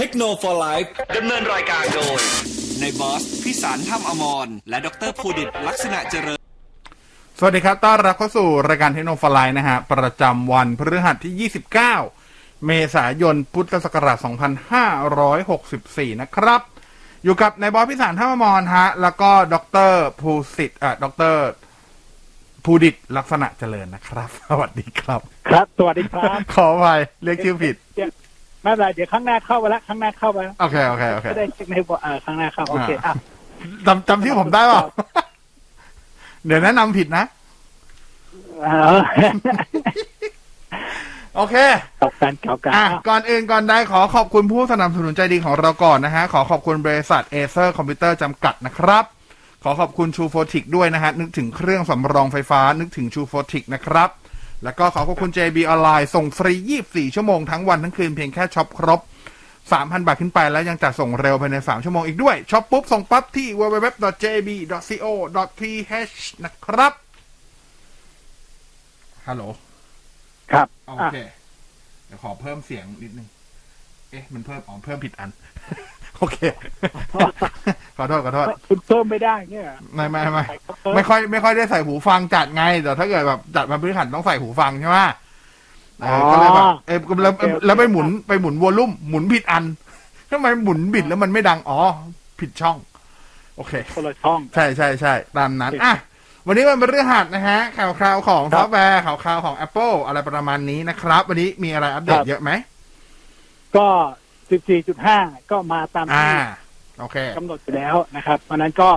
เทคโนโลยีดำเนินรายการโดย ในบอส พิสารถ้ำอมร และดรภูดิตลักษณะเจริญ สวัสดีครับ ต้อนรับเข้าสู่รายการเทคโนโลยีนะฮะ ประจำวันพฤหัสที่ 29 เมษายน พุทธศักราช 2564 นะครับ อยู่กับนายบอสพิสารท่ามมรฮะ แล้วก็ดรภูสิทธิ์อะดรภูดิตลักษณะเจริญนะครับ สวัสดีครับ ครับ สวัสดีครับ ขออภัยเรียกชื่อผิดเดี๋ยว ไม่เป็นไรเดี๋ยวข้างหน้าเข้าไปแล้วข้างหน้าเข้าไปแล้วโอเคโอเคโอเคก็ได้เช็คในบอกอ่าข้างหน้าเข้าโอเคอะจำจำที่อผมได้เปล่าเดี๋ยวแนะนำผิดนะอ่าโอเคเก่ากันเก่ากันอะอะก่อนอื่นก่อนได้ขอขอบคุณผู้สนับสนุนใจดีของเราก่อนนะฮะ ขอขอบคุณบริษัทเอเซอร์คอมพิวเตอร์จำกัดนะครับ ขอขอบคุณชูโฟติกด้วยนะฮะ นึกถึงเครื่องสำรองไฟฟ้า นึกถึงชูโฟติกนะครับ แล้วก็ขอขอบคุณ JB ออนไลน์ส่งฟรี 24 ชั่วโมงทั้งวันทั้งคืนเพียงแค่ช็อปครบ 3,000 บาทขึ้นไปแล้วยังจัดส่งเร็วภายใน 3 ชั่วโมงอีกด้วยช็อปปุ๊บ ส่งปั๊บที่ www.jib.co.th นะครับ ฮัลโหล ครับ โออะเค เดี๋ยวขอเพิ่มเสียงนิดนึง เอ๊ะ มันเพิ่มอ๋อเพิ่มผิดอัน โอเค ขอโทษขอโทษคุณเพิ่มไม่ได้เนี่ยเหรอไม่ไม่ไม่ใส่เข้าเพิ่มไม่ค่อยไม่ค่อยได้ใส่หูฟังจัดไงแต่ถ้าเกิดแบบจัดมาพื้นฐานต้องใส่หูฟังใช่ไหมเออก็เลยแบบเออแล้วแล้วไปหมุนไปหมุนวอลลุ่มหมุนผิดอันทำไมหมุนบิดแล้วมันไม่ดัง อ๋อ ผิดช่อง โอเคคนละช่อง ใช่ใช่ใช่ตามนั้นอะวันนี้มันเป็นเรื่องหัดนะฮะ ข่าวคราวของคซรัอบฟต์แวร์ข่าวคราวของ Apple อะไรประมาณนี้นะครับ วันนี้มีอะไรอัปเดตครับเยอะไหม ก็ 14.5 ก็มาตามอ่าที่โอเคกำหนดอยู่แล้วนะครับ เพราะฉะนั้นก็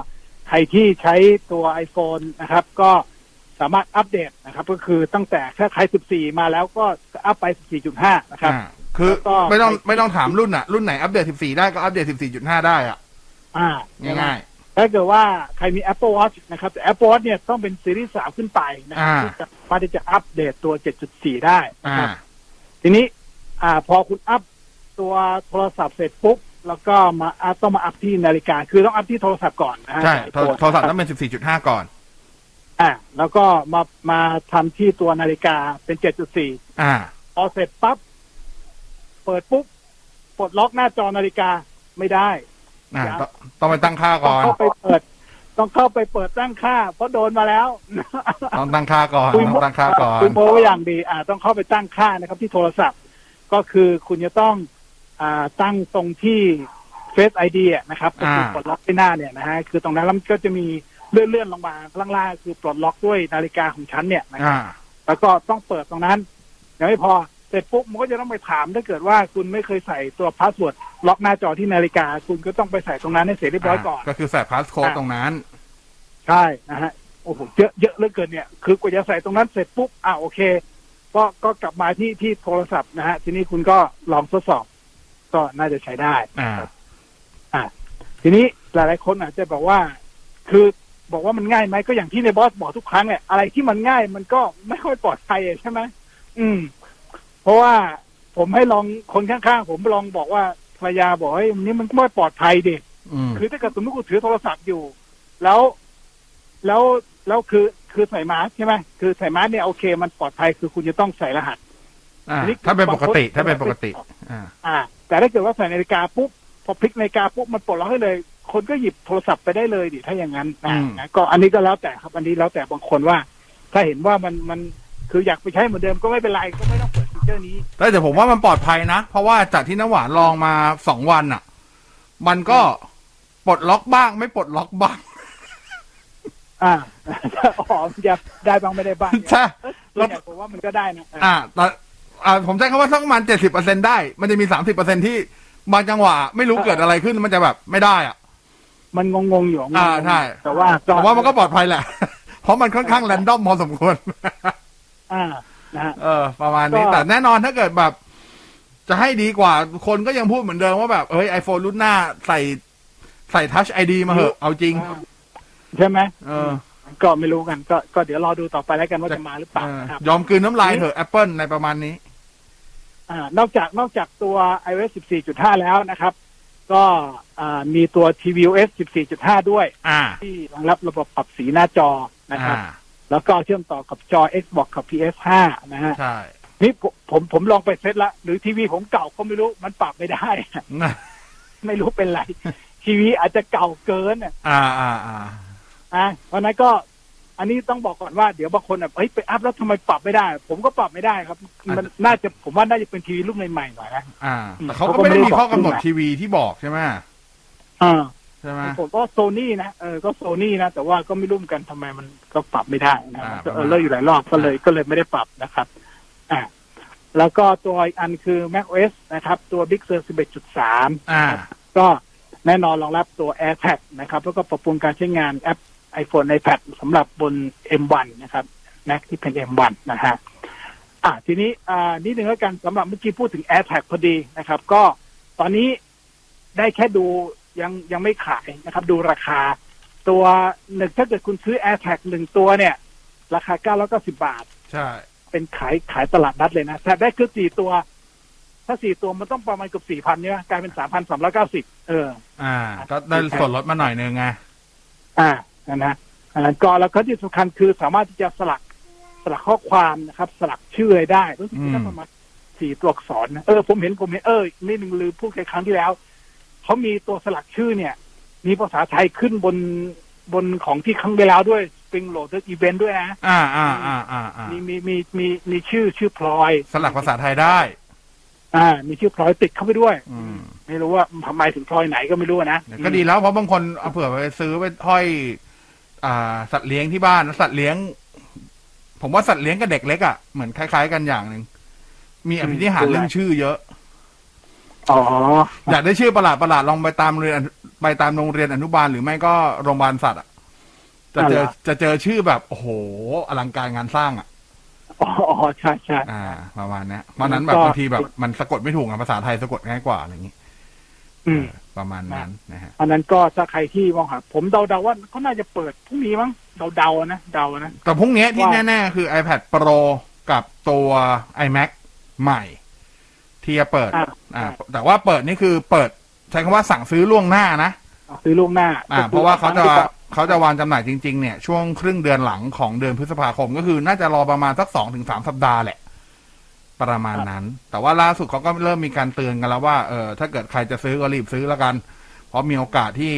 ใครที่ใช้ตัว iPhone นะครับ ก็สามารถอัปเดตนะครับ ก็คือตั้งแต่ถ้าใคร 14 มาแล้วก็อัปไป 14.5 นะครับอ่าคือแล้วก็ไม่ต้องใครไม่ต้องถามรุ่นอะรุ่นไหนอัปเดต 14 ได้ก็อัปเดต 14.5 ได้อะอ่าง่ายถ้าเกิดว่าใครมี Apple Watch นะครับ แต่ Apple Watch เนี่ยต้องเป็นซีรีส์สามขึ้นไปนะครัอ่าที่จะสามารถที่จะอัปเดตตัว 7.4 ได้ๆนะอ่าครับทีนี้อ่าพอคุณอัพ ตัวโทรศัพท์เสร็จปุ๊บแล้วก็มาอ่าต้องมาอัพที่นาฬิกา คือต้องอัพที่โทรศัพท์ก่อนนะฮะใช่โทรตัวโทรศัพท์ต้องเป็น14.5ก่อน อ่า แล้วก็มามาทำที่ตัวนาฬิกาเป็น7.4อ่าพอเสร็จปั๊บเปิดปุ๊บปลดล็อกหน้าจอนาฬิกาไม่ได้อ่าต้องต้องไปตั้งค่าต้อก่งอนเข้าไปเปิด ต้องเข้าไปเปิดตั้งค่า เพราะโดนมาแล้วต้องตั้งค่าก่อนคุยต้องตั้งค่าก่อนคุยโพสต์ไว้อย่างดี อ่า ต้องเข้าไปตั้งค่านะครับ ที่โทรศัพท์ ก็คือคุณจะต้องอ่า ตั้งตรงที่ Face ID อะนะครับก็คืออ่าปลดล็อกที่หน้าเนี่ยนะฮะคือตรงนั้นแล้วมันก็จะมีเลื่อนเลื่อนๆลงมาข้างล่างๆคือปลดล็อกด้วยนาฬิกาของฉันเนี่ยนะครับอ่าแล้วก็ต้องเปิดตรงนั้นยังไม่พอเสร็จปุ๊บมันก็จะต้องไปถามถ้าเกิดว่าคุณไม่เคยใส่ตัว password ล็อกหน้าจอที่นาฬิกา คุณก็ต้องไปใส่ตรงนั้นให้เสร็จเรียบร้อยก่อน ก็คือใส่ passcode อ่าตรงนั้น ใช่นะฮะโอ้โหเยอะเยอะเหลือเกินเนี่ย คือกว่าจะใส่ตรงนั้นเสร็จปุ๊บอ่าโอเค ก็ก็กลับมาที่ที่โทรศัพท์นะฮะทีนี้คุณก็ลองทดสอบ ก็น่าจะใช้ได้อ่าอ่า ทีนี้หลายๆคนอาจจะบอกว่า คือบอกว่ามันง่ายไหมก็อย่างที่ในบอสบอกทุกครั้งเนี่ยอะไรที่มันง่ายมันก็ไม่ค่อยปลอดภัยอะใช่ไหมอืม เพราะว่าผมให้ลองคนข้างๆผมลองบอกว่าภรรยาบอกให้ยมันนี้มันก็ไม่ปลอดภัยดิอืมคือถ้าเกิดสมมติคุณถือโทรศัพท์อยู่ แล้วแล้วแล้วคือคือใส่มาสก์ใช่ไหมคือใส่มาสก์เนี่ยโอเค มันปลอดภัยคือคุณจะต้องใส่รหัสอ่าอันนี้ถ้าเป็นปกติบางคนถ้าเป็นปกติ อ่าอ่า แต่ถ้าเกิดว่าใส่นาฬิกาปุ๊บพอพลิกนาฬิกาปุ๊บมันปลดล็อกให้เลย คนก็หยิบโทรศัพท์ไปได้เลยดิถ้าอย่างนั้นนะอืมนะก็อันนี้ก็แล้วแต่ครับอันนี้แล้วแต่บางคนว่า ถ้าเห็นว่ามันมันคืออยากไปใช้เหมือนเดิมก็ไม่เป็นไรก็ไม่ต้องเปิดฟีเจอร์นี้แต่แต่ผมว่ามันปลอดภัยนะ เพราะว่าจากที่น้ำหวานลองมาสองวันอะ มันก็ปลดล็อกบ้าง ไม่ปลดล็อกบ้าง อ่าอ๋อจะได้บ้างไม่ได้บ้างเนี่ยใช่ส่วนใหญ่ผมว่ามันก็ได้นะอ่าแต่ อ่าผมใช้คำว่าสักประมาณเจ็ดสิบเปอร์เซ็นได้ มันจะมีสามสิบเปอร์เซ็นที่บางจังหวะไม่รู้เกิดอะไรขึ้นมันจะแบบไม่ได้อะ มันงงๆอยู่งงๆอ่าใช่แต่ว่าผมว่ามันก็ปลอดภัยแหละ เพราะมันค่อนข้างแรนดอมพอสมควร อ่านะฮะเออ ประมาณนี้ก็แต่แน่นอนถ้าเกิดแบบ จะให้ดีกว่า คนก็ยังพูดเหมือนเดิมว่าแบบเฮ้ยไอโฟนรุ่นหน้าใส่ใส่ทัชไอดีมาเหอะ เอาจริงอ่าใช่ไหมเออ ก็ไม่รู้กัน ก็ก็เดี๋ยวรอดูต่อไปแล้วกันว่าจะจะมาหรือเปล่าเออนะครับยอมกลืนน้ำลายเถอะ Apple ในประมาณนี้ อ่านอกจากนอกจากตัว iOS 14.5 แล้วนะครับ ก็อ่ามีตัว tvOS 14.5 ด้วยอ่าที่รองรับระบบปรับสีหน้าจอนะครับอ่าแล้วก็เชื่อมต่อกับจอ Xbox กับ PS5 นะฮะใช่นี่ผมผมผมลองไปเซตละ หรือทีวีผมเก่าก็ไม่รู้มันปรับไม่ได้นะไม่รู้เป็นไร ทีวีอาจจะเก่าเกินอะอ่าอ่าอ่าอะเพราะฉะนั้นก็ อันนี้ต้องบอกก่อนว่าเดี๋ยวบางคนอะเฮ้ยไปอัพแล้วทำไมปรับไม่ได้ ผมก็ปรับไม่ได้ครับ มันน่าจะผมว่าน่าจะเป็นทีวีรุ่นใหม่ๆหน่อยนะอ่าอืมแต่เขาเขาก็ก็ไม่ได้ไม่ได้มีข้อกำหนดบอกทีวีที่บอกใช่ไหมอ่าใช่ไหมผมก็โซนี่นะเออก็โซนี่นะ แต่ว่าก็ไม่รู้เหมือนกันทำไมมันก็ปรับไม่ได้นะอ่าก็ประเอมาณอเลิกอยู่หลายรอบก็เลยก็เลยไม่ได้ปรับนะครับ อ่าแล้วก็ตัวอีกอันคือ Mac OS นะครับ ตัว Big Sur 11.3 อ่า ก็แน่นอนรองรับตัว AirTag นะครับ แล้วก็ปรับปรุงการใช้งานแอป iPhone iPad สำหรับบน M1 นะครับ Mac ที่เป็น M1 นะฮะอะทีนี้อ่านิดนึงแล้วกันสำหรับเมื่อกี้พูดถึง AirTag พอดีนะครับ ก็ตอนนี้ได้แค่ดูยังยังไม่ขายนะครับ ดูราคา ตัวหนึ่งถ้าเกิดคุณซื้อ AirTag หนึ่งตัวเนี่ย ราคา990บาท ใช่ เป็นขายขายตลาดนัดเลยนะแต่ได้คือสี่ตัว ถ้าสี่ตัวมันต้องประมาณเกือบสี่พันเนี่ยกลายเป็นสามพันสามร้อยเก้าสิบเออ อ่า ก็ได้ส่วนลดมาหน่อยนึงไงอ่า นะนะอันนั้นก็แล้วก็ที่สำคัญคือสามารถที่จะสลักสลักข้อความนะครับ สลักชื่ออะไรได้รู้สึกจะได้ประมาณสี่ตัวอักษรนะเออผมเห็นผมเห็นเออนี่หนึ่งลืมพูดแค่ครั้งที่แล้วเขามีตัวสลักชื่อเนี่ย มีภาษาไทยขึ้นบนบนของที่ครั้งที่แล้วด้วยสปริงโหลดอีเวนต์ด้วยนะอ่าอ่าอ่าอ่าอ่ามีมีมีมีมีชื่อชื่อพลอย สลักภาษาไทยได้ อ่า มีชื่อพลอยติดเข้าไปด้วย อืมไม่รู้ว่าทำไมถึงพลอยไหนก็ไม่รู้นะก็ดีแล้วเพราะบางคนเอาเผื่อไปซื้อไปห้อย อ่า สัตว์เลี้ยงที่บ้านสัตว์เลี้ยง ผมว่าสัตว์เลี้ยงกับเด็กเล็กอะเหมือนคล้าย ๆ กันอย่างหนึ่งมีอภินิหารเรื่องชื่อเยอะอ๋ออยากได้ชื่อประหลาดประหลาดลองไปตามโรงเรียนไปตามโรงเรียนอนุบาลหรือไม่ก็โรงพยาบาลสัตว์อะจะเจอจะเจอชื่อแบบโอ้โหอลังการงานสร้างอะอ๋อใช่ใช่อ่าประมาณเนี้ยเพราะฉะนั้นแบบก็บางทีแบบมันสะกดไม่ถูกอะภาษาไทยสะกดง่ายกว่าอะไรอย่างงี้อืมเออ ประมาณนั้นนะฮะอันนั้นก็ถ้าใครที่มองหาผมเดาๆว่าเขาน่าจะเปิดพรุ่งนี้มั้งเดาๆนะเดานะแต่พรุ่งนี้ที่ว่าแน่ ๆ คือ iPad Pro กับตัว iMac ใหม่ ที่จะเปิดอ่าอ่า แต่ว่าเปิดนี่คือเปิด ใช้คำว่าสั่งซื้อล่วงหน้านะเอาซื้อล่วงหน้า อ่า เพราะว่าเขาจะเขาจะวางจำหน่ายจริง ๆ เนี่ย ช่วงครึ่งเดือนหลังของเดือนพฤษภาคม ก็คือน่าจะรอประมาณสักสองถึงสามสัปดาห์แหละ ประมาณนั้น แต่ว่าล่าสุดเขาก็เริ่มมีการเตือนกันแล้วว่าเออถ้าเกิดใครจะซื้อก็รีบซื้อแล้วกัน เพราะมีโอกาสที่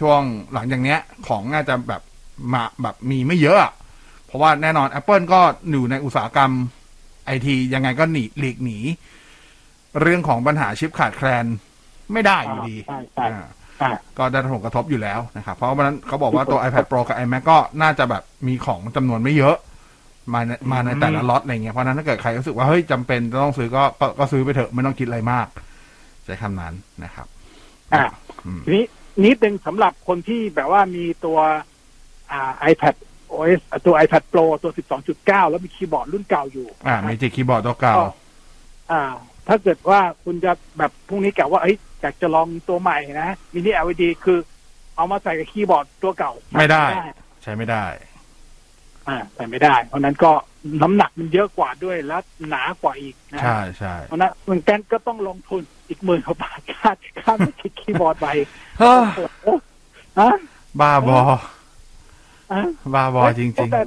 ช่วงหลังจากเนี้ย ของน่าจะแบบมาแบบมีไม่เยอะอะเพราะว่าแน่นอน Apple ก็อยู่ในอุตสาหกรรมไอทียังไงก็หนีหลีกหนี เรื่องของปัญหาชิปขาดแคลนไม่ได้อยู่ดีใช่ใช่อ่าอ่าก็ได้รับผลกระทบอยู่แล้วนะครับ เพราะว่านั้นเขาบอกว่าตัว iPad Pro กับ iMac ก็น่าจะแบบมีของจำนวนไม่เยอะ มาในมาในแต่ละล็อตอะไรเงี้ยเพราะฉะนั้นถ้าเกิดใครรู้สึกว่าเฮ้ยจำเป็นจะต้องซื้อก็ก็ก็ซื้อไปเถอะไม่ต้องคิดอะไรมาก ใช้คำนั้นนะครับ อ่าอืมทีนี้นิดนึงสำหรับคนที่แบบว่ามีตัวอ่า iPad OS ตัว iPad Pro ตัว 12.9 แล้วมีคีย์บอร์ดรุ่นเก่าอยู่ อ่ามีจิคีย์บอร์ดตัวเก่า อ่า ถ้าเกิดว่าคุณจะแบบพรุ่งนี้กะว่าเอ้ยอยากจะลองตัวใหม่นะมินิ LED คือเอามาใส่กับคีย์บอร์ดตัวเก่า ไม่ได้ ใช้ไม่ได้ อ่าใส่ไม่ได้ เพราะนั้นก็น้ำหนักมันเยอะกว่าด้วยและหนากว่าอีกนะใช่ใช่เพราะนั้นเหมือนกันก็ต้องลงทุนอีกหมื่นกว่าบาทค่าค่าไม่คิดคีย์บอร์ดไปเฮ้อโอ้โหฮะบ้าบอฮะบ้าบอจริงแต่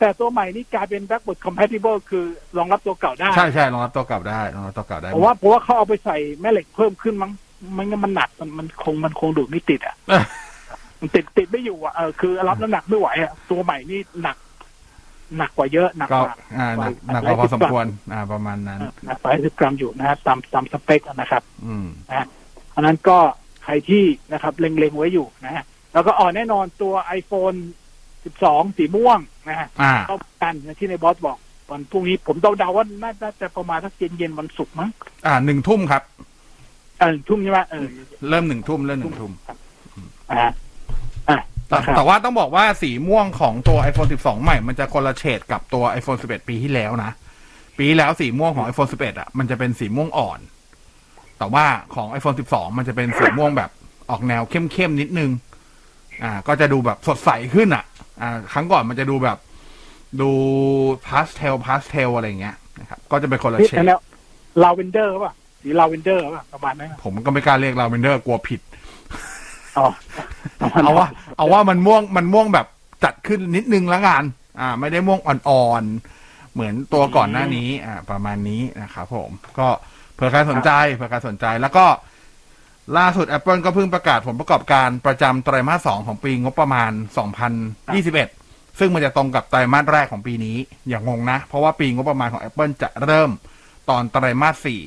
แต่ตัวใหม่นี่กลายเป็น backward compatible คือรองรับตัวเก่าได้ๆใช่ใช่ลองรับตัวเก่าได้ลองรับตัวเก่าได้เพราะว่าเพราะว่าเขาเอาไปใส่แม่เหล็กเพิ่มขึ้นมั้งมันงั้นมันหนักมันมันคงมันคงดูดไม่ติดอะเอ้ยมันติดติดไม่อยู่อะเออคือรับน้ำหนักไม่ไหวอะตัวใหม่นี่หนัก หนักกว่าเยอะหนักก็กว่าอ่าหนักหนักกว่าพอสมควรอ่าประมาณนั้นเออหนักกว่าสิบกรัมอยู่นะฮะตามตามสเปคนะครับ อืมเพราะนั้นก็ใครที่นะครับเล็งๆไว้อยู่นะฮะแล้วก็อ่อนแน่นอนตัว iPhone 12 สีม่วงนะฮะอ่าเข้ากันนะที่ในบอสบอกวันพรุ่งนี้ผมเดาๆว่าน่าน่าจะประมาณสักเย็นเย็นๆวันศุกร์มั้งอ่าหนึ่งทุ่มครับเออทุ่มใช่ไหมเออเริ่มหนึ่งทุ่มเริ่มหนึ่งทุ่มอ่าอะ แต่นะครับ แต่ว่าต้องบอกว่าสีม่วงของตัว iPhone 12 ใหม่ มันจะคนละเฉดกับตัว iPhone 11 ปีที่แล้วนะ ปีที่แล้วสีม่วงของ iPhone 11 อะ มันจะเป็นสีม่วงอ่อน แต่ว่าของ iPhone 12 มันจะเป็นสีม่วงแบบออกแนวเข้มๆนิดนึง อ่า ก็จะดูแบบสดใสขึ้นอะ อ่า ครั้งก่อนมันจะดูแบบ ดูพาสเทลพาสเทลอะไรอย่างเงี้ยนะครับ ก็จะเป็นคนละนี่เฉอัดนนี้ลาเวนเดอร์ป่ะสีลาเวนเดอร์ป่ะประมาณนั้นผมก็ไม่กล้าเรียกลาเวนเดอร์กลัวผิดอ๋อ เอาว่าเอาว่ามันม่วงมันม่วงแบบจัดขึ้นนิดนึงแล้วกันอ่า ไม่ได้ม่วงอ่อนๆ เหมือนตัวก่อนหน้านี้ อ่า ประมาณนี้นะครับผม ก็เผื่อใครสนใจเผื่อใครสนใจแล้วก็ล่าสุด Apple ก็เพิ่งประกาศผลประกอบการประจำไตรมาสสองของปีงบประมาณ 2021 ซึ่งมันจะตรงกับไตรมาสแรกของปีนี้ อย่างงงนะ เพราะว่าปีงบประมาณของ Apple จะเริ่มตอนไตรมาสสี่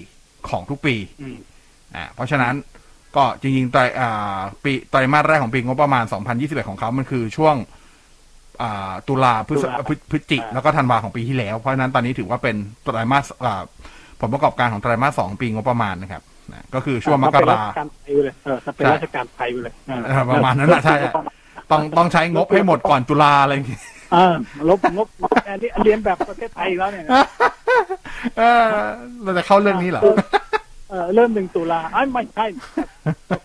ของทุกปีอืมอ่า เพราะฉะนั้น ก็จริงๆไตรอ่าปีไตรมาสแรกของปีงบประมาณ 2021 ของเขามันคือช่วงอ่าตุลาพฤษตุลาพฤพฤศจิกอ่าแล้วก็ธันวาของปีที่แล้ว เพราะฉะนั้นตอนนี้ถือว่าเป็นไตรมาสอ่าผลประกอบการของไตรมาสสองปีงบประมาณนะครับนะก็คือช่วงมกราเอเป็นราชการไทยไปเลยเออถ้าเป็นใช่ราชการไทยไปเลยเออเออประมาณนั้นน่ะใช่ใช่ต้องต้องใช้งบให้หมดก่อนตุลาอะไรอย่างงี้เออลบงบอันนี้เรียนแบบประเทศไทยแล้วเนี่ยนะเออเราจะเข้าเรื่องนี้เหรอ เออเริ่มหนึ่งตุลาอ้ายไม่ใช่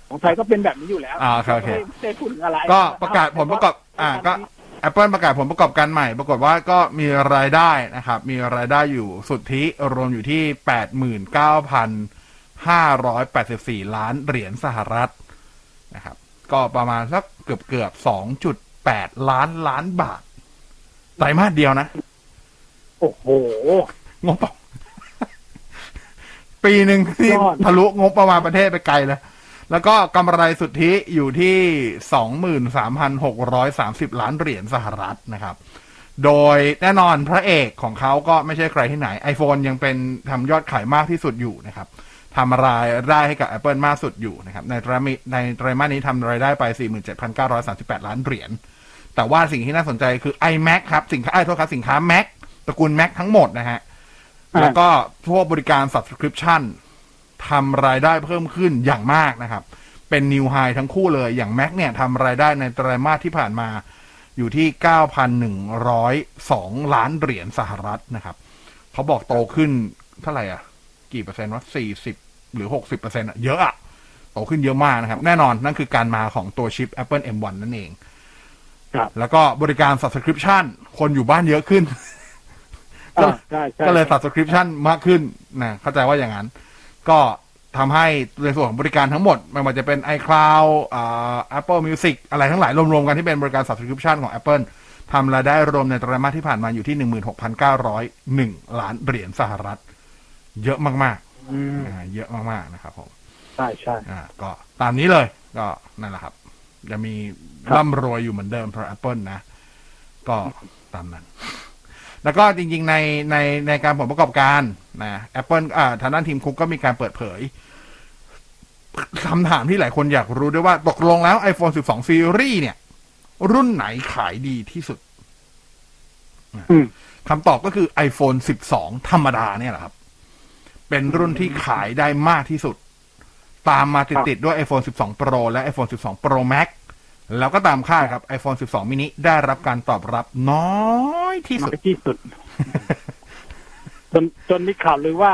ของไทยก็เป็นแบบนี้อยู่แล้วอ่าโอเคโอเคไม่ไม่ได้พูดถึงอะไร ก็ประกาศผลประกอบ อ่าก็ Apple ประกาศผลประกอบการใหม่ ปรากฏว่าก็มีรายได้นะครับ มีรายได้อยู่สุทธิรวมอยู่ที่แปดหมื่นเก้าพันห้าร้อยแปดสิบสี่ล้านเหรียญสหรัฐนะครับ ก็ประมาณสักเกือบเกือบสองจุดแปดล้านล้านบาทไตรมาสเดียวนะ โอ้โหงบปี หนึ่งที่ยอด ทะลุงบประมาณประเทศไปไกลแล้วแล้วก็กำไรสุทธิอยู่ที่สองหมื่นสามพันหกร้อยสามสิบล้านเหรียญสหรัฐนะครับ โดยแน่นอนพระเอกของเขาก็ไม่ใช่ใครที่ไหน iPhone ยังเป็นทำยอดขายมากที่สุดอยู่นะครับทำรายได้ให้กับ Apple มากสุดอยู่นะครับ ในไตรมาสในไตรมาสนี้ทำรายได้ไป 47,938 ล้านเหรียญ แต่ว่าสิ่งที่น่าสนใจคือ iMac ครับ สินค้าไอ้โทษครับสินค้า Mac ตระกูล Mac ทั้งหมดนะฮะอ่า แล้วก็พวกบริการ subscription ทำรายได้เพิ่มขึ้นอย่างมากนะครับ เป็น new high ทั้งคู่เลยอย่าง Mac เนี่ยทำรายได้ในไตรมาสที่ผ่านมาอยู่ที่ 9,102 ล้านเหรียญสหรัฐนะครับ เขาบอกโตขึ้นเท่าไหร่อะ กี่เปอร์เซ็นต์วะ40 หรือ 60เปอร์เซ็นต์อะ เยอะอะ โตขึ้นเยอะมากนะครับ แน่นอนนั่นคือการมาของตัวชิป Apple M1 นั่นเอง ครับ แล้วก็บริการ subscription คนอยู่บ้านเยอะขึ้น ก็อ่าใช่ใช่ก็เลย subscription มากขึ้นนะเข้าใจว่าอย่างนั้น ก็ทำให้ในส่วนของบริการทั้งหมด ไม่ว่าจะเป็น iCloud อ่า Apple Music อะไรทั้งหลายรวมๆกันที่เป็นบริการ subscription ของ Apple ทำรายได้รวมในไตรมาสที่ผ่านมาอยู่ที่ 16,901 ล้านเหรียญสหรัฐ เยอะมากอืมๆอ่าเยอะมากๆนะครับผมใช่ใช่อ่าก็ตามนี้เลย ก็นั่นแหละครับ จะมีครับร่ำรวยอยู่เหมือนเดิมสำหรับ Apple นะ ก็ตามนั้น แล้วก็จริงๆในในในการผลประกอบการนะ Apple อ่าทางด้านทีมคุกก็มีการเปิดเผยคำถามที่หลายคนอยากรู้ด้วยว่าตกลงแล้ว iPhone 12 Series เนี่ย รุ่นไหนขายดีที่สุดอืมคำตอบก็คือ iPhone 12 ธรรมดาเนี่ยแหละครับ เป็นรุ่นที่ขายได้มากที่สุด ตามมาติดๆด้วย iPhone 12 Pro และ iPhone 12 Pro Max แล้วก็ตามคาดครับ iPhone 12 mini ได้รับการตอบรับน้อยที่น้สุอดยที่สุด จนจนมีข่าวเลยว่า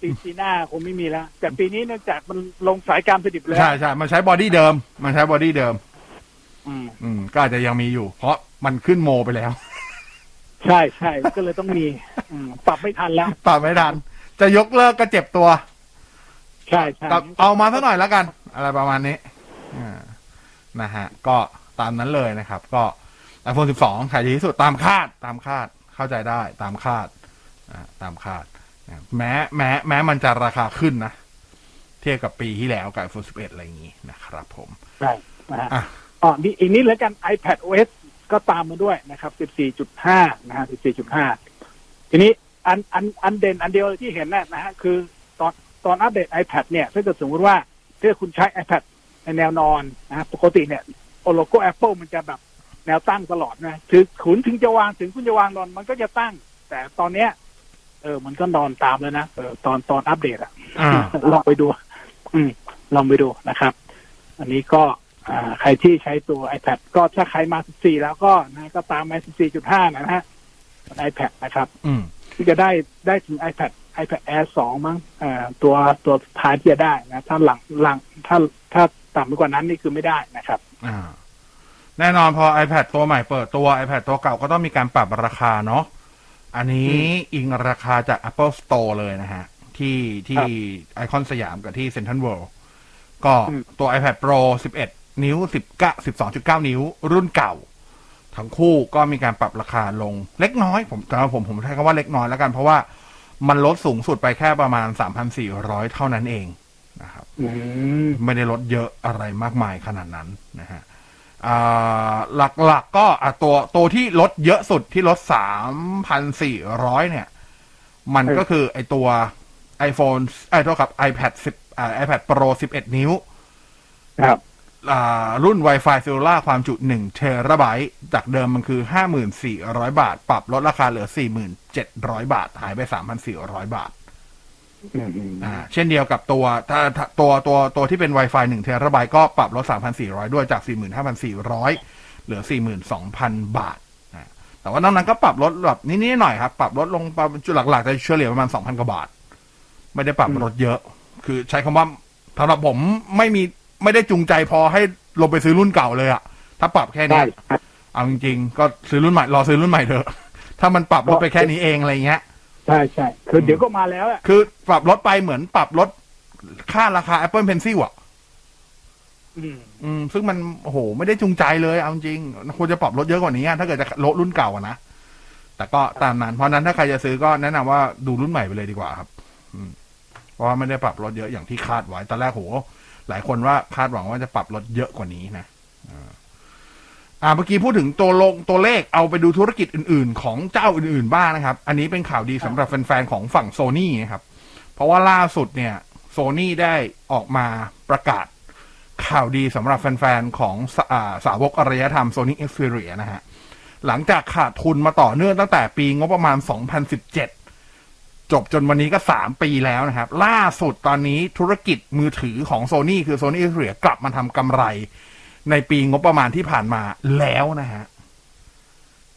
ปีปีหน้าคงไม่มีแล้ว แต่ปีนี้เนื่องจากมันลงสายการผลิตแล้ว ใช่ใช่มันใช้บอดี้เดิม มันใช้บอดี้เดิม อืม อืม ก็อาจจะยังมีอยู่ เพราะมันขึ้นโมไปแล้ว ใช่ใช่ก็เลยต้องมีอืมปรับไม่ทันแล้ว ปรับไม่ทัน จะยกเลิกก็เจ็บตัว ใช่ใช่ก็เอามาสักหน่อยแล้วกัน อะไรประมาณนี้อ่า นะฮะก็ตามนั้นเลยนะครับ ก็ iPhone 12 ขายดีที่สุดตามคาดตามคาดเข้าใจได้ตามคาดอ่าตามคาดอ่าแม้แม้แม้มันจะราคาขึ้นนะ เทียบกับปีที่แล้วกับ iPhone 11 อะไรอย่างนี้นะครับผมใช่นะฮะอะอ๋อนี่อีกนิดแล้วกัน iPad OS ก็ตามมาด้วยนะครับ 14.5 นะฮะ 14.5 ทีนี้อันอันอันเด่นอันเดียวที่เห็นนะนะฮะคือตอนตอนอัปเดต iPad เนี่ย ถ้าเกิดสมมติว่าถ้าคุณใช้ iPad ในแนวนอนนะฮะปกติเนี่ยโลโก้ Apple มันจะแบบแนวตั้งตลอดนะถึงขุนถึงจะวางถึงคุณจะวางนอนมันก็จะตั้ง แต่ตอนเนี้ย เออ มันก็นอนตามแล้วนะเออตอนตอนอัปเดตอะอ่าลองไปดู อืม ลองไปดูนะครับ อันนี้ก็อ่าใครที่ใช้ตัว iPad ก็ถ้าใครมา 14 แล้วก็นะก็ตามมา 14.5 นะฮะ iPad นะครับอืมที่จะได้ได้ถึง iPad iPad Air 2 มั้งอ่าตัวตัวสุดท้ายที่จะได้นะ ถ้าหลังหลังถ้าถ้า ต่ำไปกว่านั้นนี่คือไม่ได้นะครับอ่าแน่นอนพอ iPad ตัวใหม่เปิดตัว iPad ตัวเก่าก็ต้องมีการปรับราคาเนาะอันนี้อิงราคาจาก Apple Store เลยนะฮะ ที่ที่ไอคอนสยามกับที่ Central World ก็อืมตัว iPad Pro 11 นิ้ว 19 12.9 นิ้ว รุ่นเก่า ทั้งคู่ก็มีการปรับราคาลงเล็กน้อย ผมแต่ว่าผมผมใช้คำว่าเล็กน้อยแล้วกัน เพราะว่ามันลดสูงสุดไปแค่ประมาณ 3,400 เท่านั้นเอง นะครับอืมไม่ได้ลดเยอะอะไรมากมายขนาดนั้นนะฮะอ่าหลักๆก็อะตัวตัวที่ลดเยอะสุดที่ลด3,400เนี่ย มันก็คือไอตัว iPhone ไอ้โทษครับ iPad 10อ่า iPad Pro 11 นิ้ว ครับอ่ารุ่น Wi-Fi Cellular ความจุ1เทราไบต์จากเดิมมันคือ 54,000 บาท ปรับลดราคาเหลือ 4,700 บาท หายไป 3,400 บาท อืมอ่าเช่นเดียวกับตัวถ้าถ้าตัวตัวตัวที่เป็น Wi-Fi 1เทราไบต์ก็ปรับลด 3,400 ด้วยจาก 45,400 เหลือ 42,000 บาทนะแต่ว่านอกนั้นก็ปรับลดแบบนิดๆหน่อยๆครับ ปรับลดลงประมาณจุดหลักๆจะเฉลี่ยประมาณ2,000กว่าบาท ไม่ได้ปรับลดเยอะ คือใช้คำว่าสำหรับผมไม่มีไม่ได้จูงใจพอให้ลงไปซื้อรุ่นเก่าเลยอะถ้าปรับแค่ใช่เนี้ยเอาจริงๆ ก็ซื้อรุ่นใหม่รอซื้อรุ่นใหม่เถอะ ถ้ามันปรับลดไปแค่นี้เองอะไรเงี้ย ใช่ใช่คือเดี๋ยวก็มาแล้วแหละคือปรับลดไปเหมือนปรับลดค่าราคา Apple Pencil อะอืมอืม ซึ่งมันโอ้โห ไม่ได้จูงใจเลยเอาจริงควรจะปรับลดเยอะกว่านี้อะถ้าเกิดจะลดรุ่นเก่าอะนะแต่ก็ตามนั้นเพราะฉะนั้นถ้าใครจะซื้อก็แนะนำว่าดูรุ่นใหม่ไปเลยดีกว่าครับ อืม เพราะว่าไม่ได้ปรับลดเยอะอย่างที่คาดไว้ตอนแรกโหหลายคนว่าคาดหวังว่าจะปรับลดเยอะกว่านี้นะอ่า อ่าเมื่อกี้พูดถึงตัวลงตัวเลขเอาไปดูธุรกิจอื่น ๆ ของเจ้าอื่นๆบ้างนะครับ อันนี้เป็นข่าวดีสำหรับแฟนๆของฝั่งโซนี่นะครับ เพราะว่าล่าสุดเนี่ยโซนี่ได้ออกมาประกาศข่าวดีสำหรับแฟนๆของสอ่าสาวกอารยธรรม Sony Xperia นะฮะ หลังจากขาดทุนมาต่อเนื่องตั้งแต่ปีงบประมาณ 2017 จบจนวันนี้ก็ 3 ปีแล้วนะครับ ล่าสุดตอนนี้ธุรกิจมือถือของ Sony คือ Sony Xperia กลับมาทำกำไร ในปีงบประมาณที่ผ่านมาแล้วนะฮะ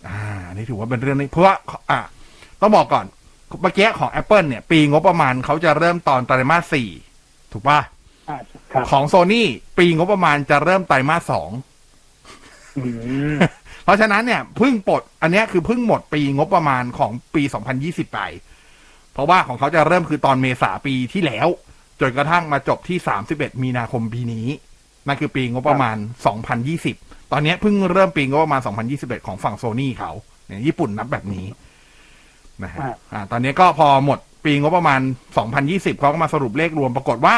อ่านี่ถือว่าเป็นเรื่องนี้เพราะว่าอ่าต้องบอกก่อนเมื่อกี้ของ Apple เนี่ย ปีงบประมาณเขาจะเริ่มตอนไตรมาสสี่ถูกป่ะอ่าครับของโซนี่ปีงบประมาณจะเริ่มไตรมาสสองอืมเพราะฉะนั้นเนี่ยเพิ่งปลด อันเนี้ยคือเพิ่งหมดปีงบประมาณของปี 2020 ไป เพราะว่าของเขาจะเริ่มคือตอนเมษาปีที่แล้ว จนกระทั่งมาจบที่ 31 มีนาคมปีนี้ นั่นคือปีงบประมาณ 2020 ตอนเนี้ยเพิ่งเริ่มปีงบประมาณ 2021 ของฝั่งโซนี่เขาเนี่ยญี่ปุ่นนับแบบนี้นะฮะครับอ่า ตอนนี้ก็พอหมดปีงบประมาณ 2020เขาก็มาสรุปเลขรวมปรากฏว่า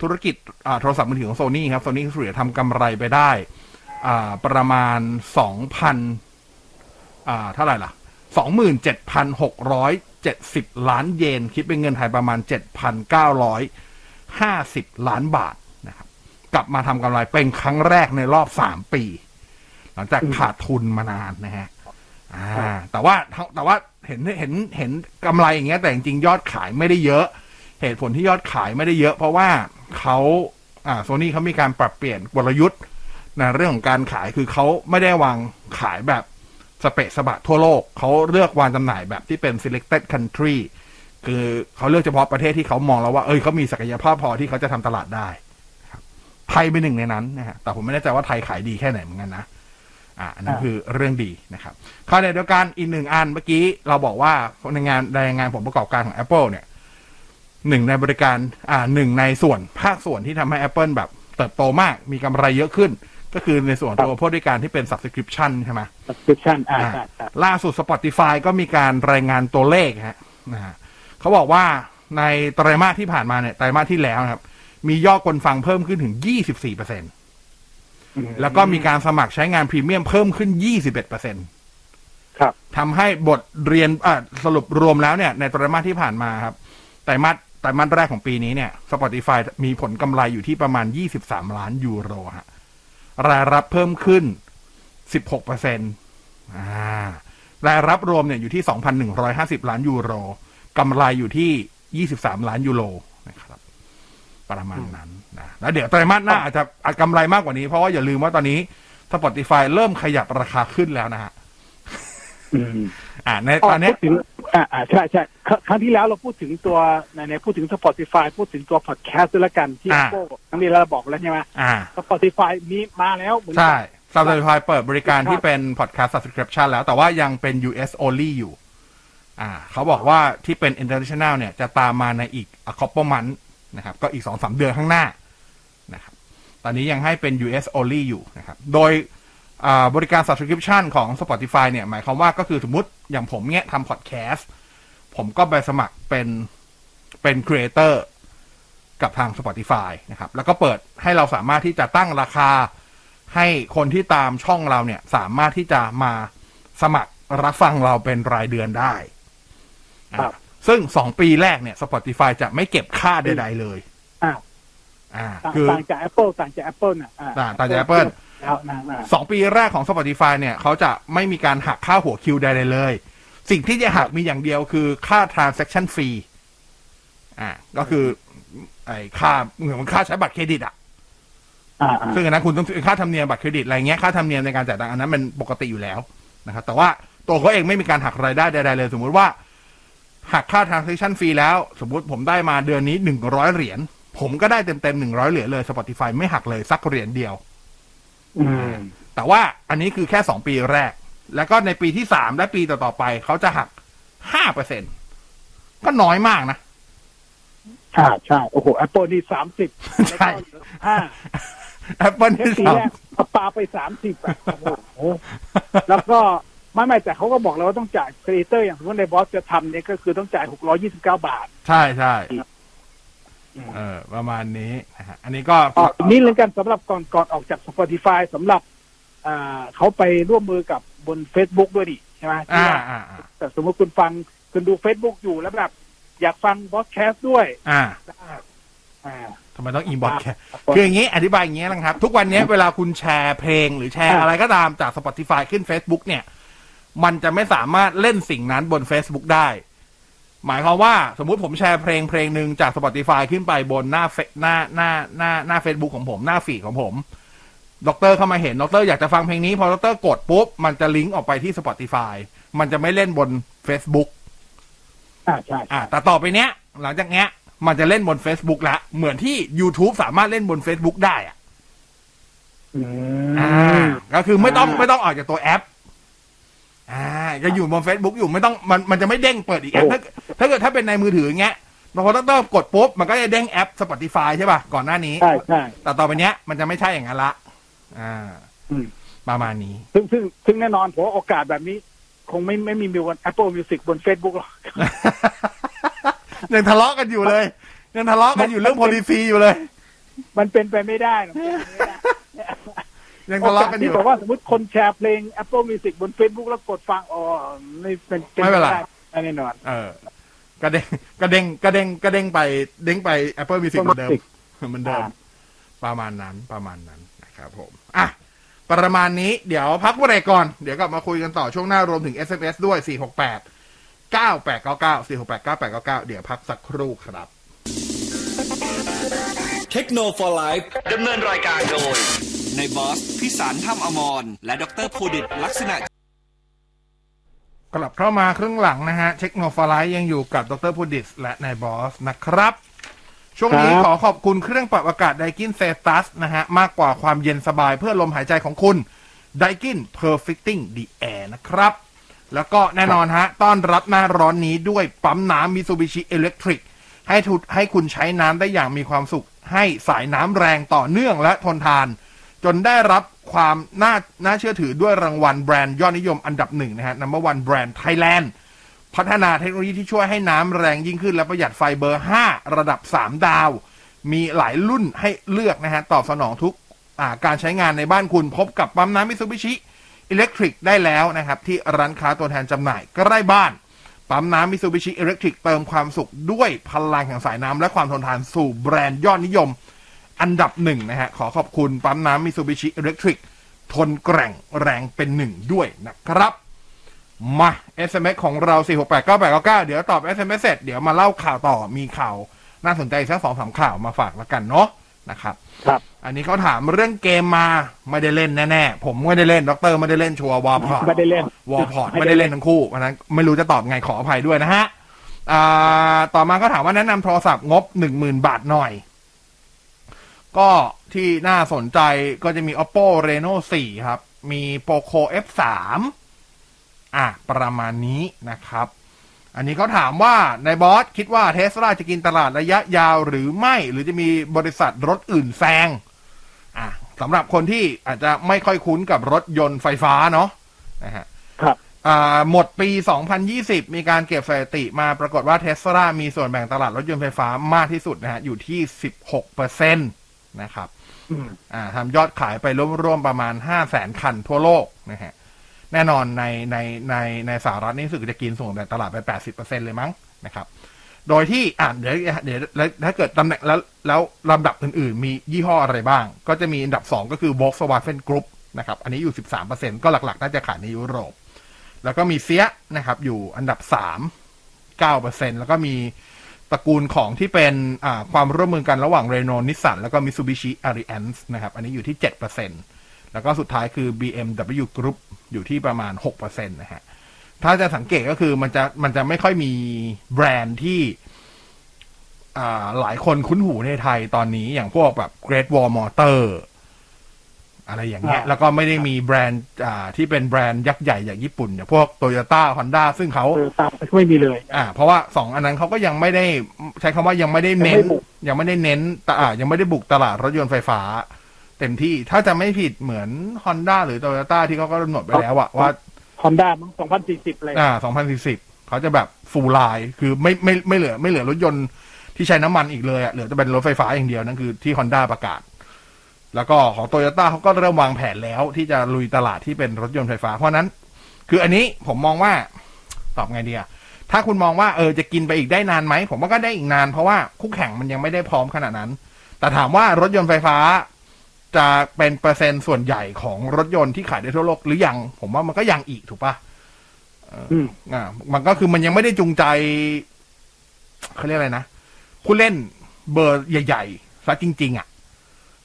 ธุรกิจอ่าโทรศัพท์มือถือของโซนี่ครับโซนี่เสียทำกำไรไปได้อ่าประมาณ 2,000อ่าเท่าไหร่ล่ะ 27,670 ล้านเยน คิดเป็นเงินไทยประมาณ 7,950 ล้านบาทนะครับ กลับมาทำกำไรเป็นครั้งแรกในรอบ3ปี หลังจากขาดทุนมานานนะฮะอ่า แต่ว่าแต่ว่าเห็นเห็นเห็นกำไรอย่างเงี้ย แต่จริงๆยอดขายไม่ได้เยอะ เหตุผลที่ยอดขายไม่ได้เยอะ เพราะว่าเขาอ่าโซนี่เขามีการปรับเปลี่ยนกลยุทธ์ในเรื่องของการขายคือเขาไม่ได้วางขายแบบสเปะสบะทั่วโลก เขาเลือกวางจำหน่ายแบบที่เป็น selected country คือเขาเลือกเฉพาะประเทศที่เขามองแล้วว่า เอ้ยเขามีศักยภาพพอที่เขาจะทำตลาดได้ ไทยเป็นหนึ่งในนั้นนะฮะแต่ผมไม่แน่ใจว่าไทยขายดีแค่ไหนเหมือนกันนะอ่าอันนั้นอ่าคือเรื่องดีนะครับข้อเดียวกันอีกหนึ่งอันเมื่อกี้เราบอกว่าในงานในงานผลประกอบการของ Apple เนี่ยหนึ่งในบริการอ่าหนึ่งในส่วนภาคส่วนที่ทำให้ Apple แบบเติบโตมากมีกำไรเยอะขึ้น ก็คือในส่วนตัวผู้บริการที่เป็น subscription ใช่ไหม subscription อ่าอ่าใช่ใช่ล่าสุด Spotify ก็มีการรายงานตัวเลขฮะนะฮะเขาบอกว่าในไตรมาสที่ผ่านมาเนี่ยไตรมาสที่แล้วนะครับ มียอดคนฟังเพิ่มขึ้นถึง 24เปอร์เซ็นอืมแล้วก็มีการสมัครใช้งานพรีเมียมเพิ่มขึ้น 21เปอร์เซ็นครับทำให้บทเรียนอ่าสรุปรวมแล้วเนี่ย ในไตรมาสที่ผ่านมาครับ ไตรมาสไตรมาสแรกของปีนี้เนี่ย Spotify มีผลกำไรอยู่ที่ประมาณ 23 ล้านยูโรฮะรายรับเพิ่มขึ้น 16เปอร์เซ็นต์อ่ารายรับรวมเนี่ยอยู่ที่ 2,150 ล้านยูโรกำไรอยู่ที่ 23 ล้านยูโรนะครับ ประมาณนั้นนะแล้วเดี๋ยวไตรมาสหน้าอาจจะอาจกำไรมากกว่านี้ เพราะว่าอย่าลืมว่าตอนนี้ Spotify เริ่มขยับราคาขึ้นแล้วนะฮะอืมอ่าในอ๋อตอนเนี้พูยดถึงอ่าอ่าใช่ใช่ครั้งครั้งที่แล้วเราพูดถึงตัวในในพูดถึง Spotify พูดถึงตัว podcast ด้วยละกันที่อ่า Apple ครั้งนี้เราบอกแล้วใช่ไหมอ่า Spotify มีมาแล้วเหมือนกันใช่ Spotify เปิดบริการที่เป็น podcast subscription แล้วแต่ว่ายังเป็น US only อยู่ อ่า เขาบอกว่าที่เป็น international เนี่ยจะตามมาในอีก a couple month นะครับ ก็อีกสองสามเดือนข้างหน้านะครับ ตอนนี้ยังให้เป็น US only อยู่นะครับ โดยบริการ subscription ของ Spotify เนี่ย หมายความว่าก็คือสมมติอย่างผมเนี่ยทำพอดแคสต์ผมก็ไปสมัครเป็นเป็น creator กับทาง Spotify นะครับ แล้วก็เปิดให้เราสามารถที่จะตั้งราคาให้คนที่ตามช่องเราเนี่ย สามารถที่จะมาสมัครรับฟังเราเป็นรายเดือนได้ครับ ซึ่งสองปีแรกเนี่ย Spotify จะไม่เก็บค่าใด ๆ เลยอ้าวอ่าต่างคือต่างจาก Apple ต่างจาก Apple น่ะอ่ต่างต่างจาก Apple แล้วนะนะสองปีแรกของ Spotify เนี่ยเขาจะไม่มีการหักค่าหัวคิวใดๆเลย สิ่งที่จะหักมีอย่างเดียวคือค่า transaction fee อ่า ก็คือ ไอ้ค่าเหมือนค่าใช้บัตรเครดิตอะอ่าอ่าซึ่งอันนั้นคุณต้องค่าธรรมเนียมบัตรเครดิตอะไรเงี้ยค่าธรรมเนียมในการจ่ายตังค์อันนั้นมันปกติอยู่แล้วนะครับแต่ว่าตัวเขาเองไม่มีการหักรายได้ใดๆเลย สมมุติว่า หักค่า transaction fee แล้ว สมมุติผมได้มาเดือนนี้หนึ่งร้อยเหรียญผมก็ได้เต็มๆหนึ่งร้อยเหรียญเลย Spotify ไม่หักเลยสักเหรียญเดียวอืมแต่ว่าอันนี้คือแค่สองปีแรก แล้วก็ในปีที่สามและปีต่อๆไป เขาจะหักห้าเปอร์เซ็นก็น้อยมากนะอ่าใช่โอ้โห Apple นี่สามสิบใช่ห้า Apple แค่ที่ปีสามแรกเอาปาไปสามสิบอะโอ้โหแล้วก็ ไม่ไม่แต่เขาก็บอกแล้วว่าต้องจ่าย creator อย่างสมมติในบอสจะทำเนี่ยก็คือต้องจ่ายหกร้อยี่สิบเก้าบาท ใช่ใช่อืมเออ ประมาณนี้นะฮะอันนี้ก็อ๋ออีกนิดนึงกันสำหรับก่อนก่อนออกจาก Spotify สำหรับอ่าเขาไปร่วมมือกับบน Facebook ด้วยดิใช่ไหมที่อ่าว่าอ่าอ่าแต่สมมติคุณฟังคุณดู Facebook อยู่แล้วแบบ อยากฟังบอสแคสด้วย อ่าอ่าทำไมต้องอินบ็อกแค่คืออย่างนี้อธิบายอย่างนี้นะครับ ทุกวันนี้เวลาคุณแชร์เพลงหรือแชร์อ่าอะไรก็ตามจาก Spotify ขึ้น Facebook เนี่ย มันจะไม่สามารถเล่นสิ่งนั้นบน Facebook ได้ หมายความว่าสมมุติผมแชร์เพลงเพลงหนึ่งจาก Spotify ขึ้นไปบนหน้าเฟหน้าหน้าหน้าหน้า Facebook ของผมหน้า feed ของผมด็อกเตอร์เข้ามาเห็นด็อกเตอร์อยากจะฟังเพลงนี้ พอด็อกเตอร์กดปุ๊บ มันจะลิงก์ออกไปที่ Spotify มันจะไม่เล่นบน Facebook อ่าใช่อ่าแต่ต่อไปเนี้ย หลังจากเนี้ย มันจะเล่นบน Facebook ละ เหมือนที่ YouTube สามารถเล่นบน Facebook ได้อะอือ่ามก็คือไม่ต้องอ่าไม่ต้องออกจากตัวแอป อ่าจะอยู่บน Facebook อยู่ไม่ต้องมันมันจะไม่เด้งเปิดอีกแอปโอ้ถ้าถ้าเกิดถ้าเป็นในมือถืออย่างเงี้ยพอต้องต้องกดปุ๊บมันก็จะเด้งแอป Spotify ใช่ป่ะก่อนหน้านี้ใช่ใช่แต่ต่อไปเนี้ยมันจะไม่ใช่อย่างนั้นละ อ่าอืมประมาณนี้ ซึ่งซึ่งซึ่งแน่นอนผมว่าโอกาสแบบนี้ คงไม่ไม่มีบน Apple Music บน Facebook หรอกยังทะเลาะกันอยู่เลยยังทะเลาะกันอยู่เรื่อง policy อยู่เลย มันเป็นไปไม่ได้ ยังทะเลาะกันอที่ยู่บอกว่าสมมติคนแชร์เพลง Apple Music บน Facebook แล้วกดฟังอ๋อไม่เป็นไม่เป็นไรด้แน่นอนเออกระเด้งกระเด้งกระเด้งกระเด้งไปเด้งไป Apple Music เหมือนเดิมเหมือนเดิมอ่าประมาณนั้นประมาณนั้นนะครับผมอะประมาณนี้เดี๋ยวพักเบรกก่อน เดี๋ยวกลับมาคุยกันต่อช่วงหน้ารวมถึง SMS ด้วย 468 9899 468 9899 เดี๋ยวพักสักครู่ครับเทคโนโลยีดำเนินรายการโดย ในบอส พิสารถ้ำอมร และดรภูดิตลักษณะ กลับเข้ามาครึ่งหลังนะฮะ เทคโนโลยียังอยู่กับดรพุดิสและนายบอสนะครับ ช่วงนี้ครับขอขอบคุณเครื่องปรับอากาศไดกินเซตัสนะฮะ มากกว่าความเย็นสบายเพื่อลมหายใจของคุณไดกิน Perfecting the Air นะครับ แล้วก็แน่นอนฮะ ต้อนรับหน้าร้อนนี้ด้วยปั๊มน้ำมิ t ูบิชิเอเล็กทริกให้ทุให้คุณใช้น้ำได้อย่างมีความสุข ให้สายน้ำแรงต่อเนื่องและทนทาน จนได้รับความน่าน่าเชื่อถือด้วยรางวัลแบรนด์ยอดนิยมอันดับหนึ่งนะฮะ number one brand Thailand พัฒนาเทคโนโลยีที่ช่วยให้น้ำแรงยิ่งขึ้นและประหยัดไฟเบอร์ 5 ระดับ 3 ดาว มีหลายรุ่นให้เลือกนะฮะ ตอบสนองทุกการใช้งานในบ้านคุณพบกับปั๊มน้ำมิ t ูบิชิอิเล็กทริกได้แล้วนะครับ ที่ร้านค้าตัวแทนจำหน่ายใกล้บ้าน ปั๊มน้ำมิ t ูบิชิอิเล็กทริกเติมความสุขด้วยพลังแห่งสายน้ำและความทนทานสู่แบรนด์ยอดนิยม อันดับหนึ่งนะฮะ ขอขอบคุณปั๊มน้ำมิ t ูบิชิอิเล็กทริกทนแกร่งแรงเป็นหนึ่งด้วยนะครับ มา SMS ของเรา 4689899 เดี๋ยวตอบ SMS เสร็จ เดี๋ยวมาเล่าข่าวต่อมีข่าว น่าสนใจสักสองสามข่าวมาฝากแล้วกันเนาะนะครับ ครับ อันนี้เขาถามเรื่องเกมมาไม่ได้เล่นแน่ๆ ผมไม่ได้เล่นด็อกเตอร์ไม่ได้เล่นชัวร์วอลพอร์ตไม่ได้เล่นวอลพอร์ตไม่ได้เล่นทั้งคู่เพราะฉะนั้นไม่รู้จะตอบไงขออภัยด้วยนะฮะอ่าต่อมาก็ถามว่าแนะนำโทรศัพท์งบหนึ่งหมื่นบาทหน่อย ก็ที่น่าสนใจก็จะมี oppo reno 4 ครับ มี poco f3 อะ ประมาณนี้นะครับ อันนี้เขาถามว่าในบอสคิดว่าเทสลาจะกินตลาดระยะยาวหรือไม่ หรือจะมีบริษัทรถอื่นแซงอะเทสำหรับคนที่อาจจะไม่ค่อยคุ้นกับรถยนต์ไฟฟ้าเนาะนะฮะครับอ่าหมดปี 2020 มีการเก็บสถิติมาปรากฏว่าเทสลามีส่วนแบ่งตลาดรถยนต์ไฟฟ้ามากที่สุดนะฮะ อยู่ที่ 16%นะครับอืมอ่าทำยอดขายไปร่วมๆประมาณ5 0 0แสนคันทั่วโลกนะฮะแน่นอนในในในในสหรัฐนี่รู้สึกจะกินส่วนแบ่งตลาดไป80%เลยมั้งนะครับ โดยที่อ่าเดี๋ยวเดี๋ยวแล้วถ้าเกิดตำแหน่งแล้วแล้วลำดับอื่นๆ มียี่ห้ออะไรบ้าง ก็จะมีอันดับ2ก็คือ Volkswagen Group นะครับ อันนี้อยู่13%ก็หลักๆ น่าจะขายในยุโรป แล้วก็มีเซียนะครับ อยู่อันดับ3 9%แล้วก็มี ตระกูลของที่เป็นความร่วมมือกันระหว่าง Renault Nissan แล้วก็ Mitsubishi Alliance นะครับ อันนี้อยู่ที่ 7%แล้วก็สุดท้ายคือ BMW Group อยู่ที่ประมาณ 6%นะฮะถ้าจะสังเกตก็คือมันจะมันจะไม่ค่อยมีแบรนด์ที่หลายคนคุ้นหูในไทยตอนนี้อย่างพวกแบบ Great Wall Motor อะไรอย่างเงี้ยอ่าแล้วก็ไม่ได้มีแบรนด์อ่าที่เป็นแบรนด์ยักษ์ใหญ่อย่างญี่ปุ่นอย่างพวก Toyota Honda ซึ่งเขาเออตามไม่มีเลยอ่าเพราะว่าสองอันนั้นเขาก็ยังไม่ได้ใช้คำว่ายังไม่ได้เน้น ยังไม่บุกยังไม่ได้เน้นแต่อ่ายังไม่ได้บุกตลาดรถยนต์ไฟฟ้า เต็มที่ถ้าจะไม่ผิดเหมือน Honda หรือ Toyota ที่เขาก็กำหนดไปแล้วอะว่าฮอนด้ามั้ง2040เลยอ่า2040เขาจะแบบฟูลไลน์คือไม่ไม่ไม่เหลือไม่เหลือรถยนต์ที่ใช้น้ำมันอีกเลยอะเหลือจะเป็นรถไฟฟ้าอย่างเดียวนั่นคือที่ Honda ประกาศ แล้วก็ของโตโยต้าเขาก็เริ่มวางแผนแล้วที่จะลุยตลาดที่เป็นรถยนต์ไฟฟ้า เพราะฉะนั้น คืออันนี้ผมมองว่าตอบไงดีอะถ้าคุณมองว่าเออจะกินไปอีกได้นานไหม ผมว่าก็ได้อีกนาน เพราะว่าคู่แข่งมันยังไม่ได้พร้อมขนาดนั้น แต่ถามว่ารถยนต์ไฟฟ้า จะเป็นเปอร์เซ็นต์ส่วนใหญ่ของรถยนต์ที่ขายได้ทั่วโลกหรือยัง ผมว่ามันก็ยังอีกถูกปะอืมอ่า มันก็คือมันยังไม่ได้จูงใจเขาเรียกอะไรนะผู้เล่นเบอร์ใหญ่ๆซะจริง ๆอะ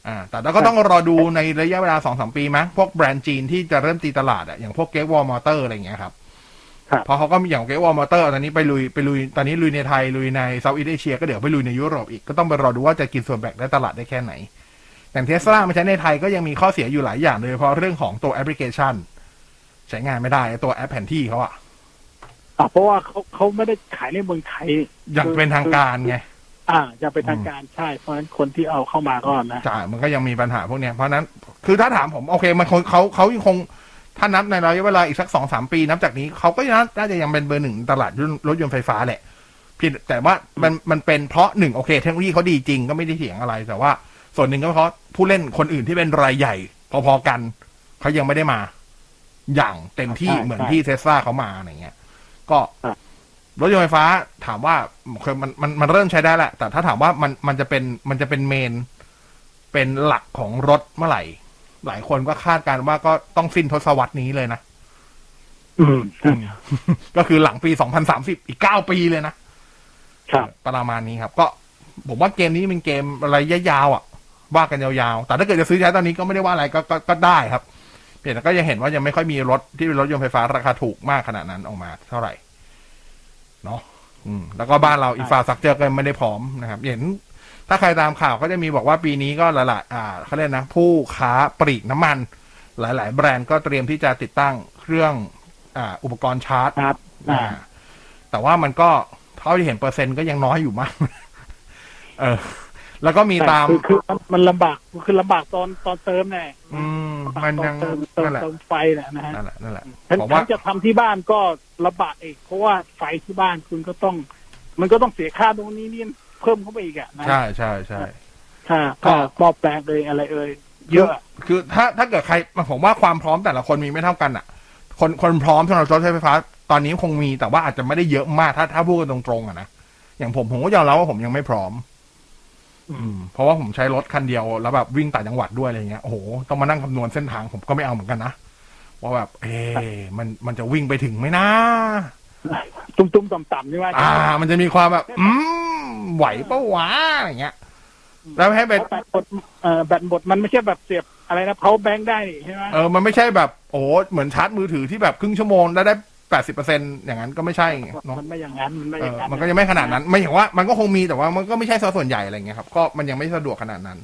อ่าแต่เราก็ต้องรอดูในระยะเวลาสองสามปีมั้งพวกแบรนด์จีนที่จะเริ่มตีตลาดอะอย่างพวกเก t วอลมอเตอร์อะไรอย่างเงี้ยครับครับเพราะเขาก็มีอย่างเก t วอลมอเตอร์ตอนนี้ไปลุยไปลุยตอนนี้ลุยในไทย ลุยใน Southeast Asia ก็เดี๋ยวไปลุยในยุโรปอีกก็ต้องไปรอดูว่าจะกินส่วนแบ่งได้ตลาดได้แค่ไหนอย่างเทสลามาใช้ในไทยก็ยังมีข้อเสียอยู่หลายอย่างโดยเฉพาะเรื่องของตัวแอปพลิเคชัน ใช้งานไม่ได้ตัวแอปแผนที่เขาอะอะเพราะว่าเขาเขาไม่ได้ขายในเมืองไทยอย่างเป็นทางการไง อ่าจะเป็นทางการใช่ เพราะฉะนั้นคนที่เอาเข้ามาก็นะจ่ายมันก็ยังมีปัญหาพวกเนี้ยเพราะฉะนั้น คือถ้าถามผมโอเคมันคงเขาเขายังคงถ้านับในระยะเวลาอีกสักสองสามปีนับจากนี้เขาก็น่าน่าจะยังเป็นเบอร์หนึ่งตลาดรถยนต์ไฟฟ้าแหละเพียงแต่ว่ามันมันเป็นเพราะหนึ่งโอเค เทคโนโลยีเขาดีจริงก็ไม่ได้เถียงอะไร แต่ว่า ส่วนหนึ่งก็เพราะผู้เล่นคนอื่นที่เป็นรายใหญ่ พอๆกันเขายังไม่ได้มา อย่างเต็มที่ใช่เหมือนใช่ที่เทสลาเขามาอะไรเงี้ย ก็ค รับรถยนต์ไฟฟ้าถามว่าคือมันมันมันเริ่มใช้ได้แหละ แต่ถ้าถามว่ามันมันจะเป็นมันจะเป็นเมน เป็นหลักของรถเมื่อไหร่ หลายคนก็คาดการณ์ว่าก็ต้องสิ้นทศวรรษนี้เลยนะ อืม ก็คือหลังปี2030อีก9ปีเลยนะ ครับ ประมาณนี้ครับ ก็ผมว่าเกมนี้เป็นเกมระยะยาวอะ ว่ากันยาวๆ แต่ถ้าเกิดจะซื้อใช้ตอนนี้ก็ไม่ได้ว่าอะไรก็ก็ก็ได้ครับเพียงแต่ก็ยังเห็นว่ายังไม่ค่อยมีรถที่เป็นรถยนต์ไฟฟ้าราคาถูกมากขนาดนั้นออกมา เท่าไหร่ เนาะอืมแล้วก็บ้านเราอินฟราสตรักเจอร์ก็ไม่ได้พร้อมนะครับ เห็น ถ้าใครตามข่าวก็จะมีบอกว่าปีนี้ก็หลายๆอ่าเขาเรียกนะ ผู้ค้าปลีกน้ำมัน หลาย ๆ แบรนด์ก็เตรียมที่จะติดตั้งเครื่องอ่าอุปกรณ์ชาร์จครับอ่าอ่าแต่ว่ามันก็เท่าที่เห็นเปอร์เซ็นต์ก็ยังน้อยอยู่มาก เออ แล้วก็มีตามคือคือมันมันลำบากคือลำบากตอนตอนเติมแน่อืมมันตอยันงเติมเติมนั่นแหละเติมไฟเนี่ยนะฮะนั่นแหละนั่นแหละฉันผมฉัว่านจะทำที่บ้านก็ลำบากอีกเพราะว่าไฟที่บ้านคุณก็ต้อง มันก็ต้องเสียค่าตรงนี้นี่เพิ่มเข้าไปอีกอะนะใช่ใช่ใช่ค่าก็ค่าหม้อแปลงเลยอะไรเอ่ยเยอะอะ คือถ้าถ้าเกิดใครผมว่าความพร้อมแต่ละคนมีไม่เท่ากันอะ คนคนพร้อมสำหรับรถไฟฟ้า ตอนนี้คงมีแต่ว่าอาจจะไม่ได้เยอะมากถ้าถ้าพูดกันตรงๆอะนะอย่างผมผมก็ยอมรับว่าผมยังไม่พร้อม อืมเพราะว่าผมใช้รถคันเดียวแล้วแบบวิ่งต่างจังหวัดด้วยอะไรเงี้ยโอ้โหต้องมานั่งคำนวณเส้นทางผมก็ไม่เอาเหมือนกันนะว่าแบบ เอ๊ะมันมันจะวิ่งไปถึงไหมนะตุ้มตุ้มต่ำต่ำๆใช่ไหมอ่า มันจะมีความแบบ อืมไหวปะวะอะไรเงี้ยแล้วให้เป็นแบตหมดเอ่อแบตหมดมันไม่ใช่แบบเสียบอะไรนะเขาแบงได้นี่ใช่ไหมเออมันไม่ใช่แบบโอ้โหเหมือนชาร์จมือถือที่แบบครึ่งชั่วโมงได้ได้ แปดสิบเปอร์เซ็นอย่างนั้นก็ไม่ใช่เนาะมันไม่อย่างนั้นมันไม่เออย่างอนั้นมันก็ยังไม่ขนาดนั้น ไม่เห็นว่ามันก็คงมีแต่ว่ามันก็ไม่ใช่ซะส่วนใหญ่อะไรเงี้ยครับก็มันยังไม่สะดวกขนาดนั้น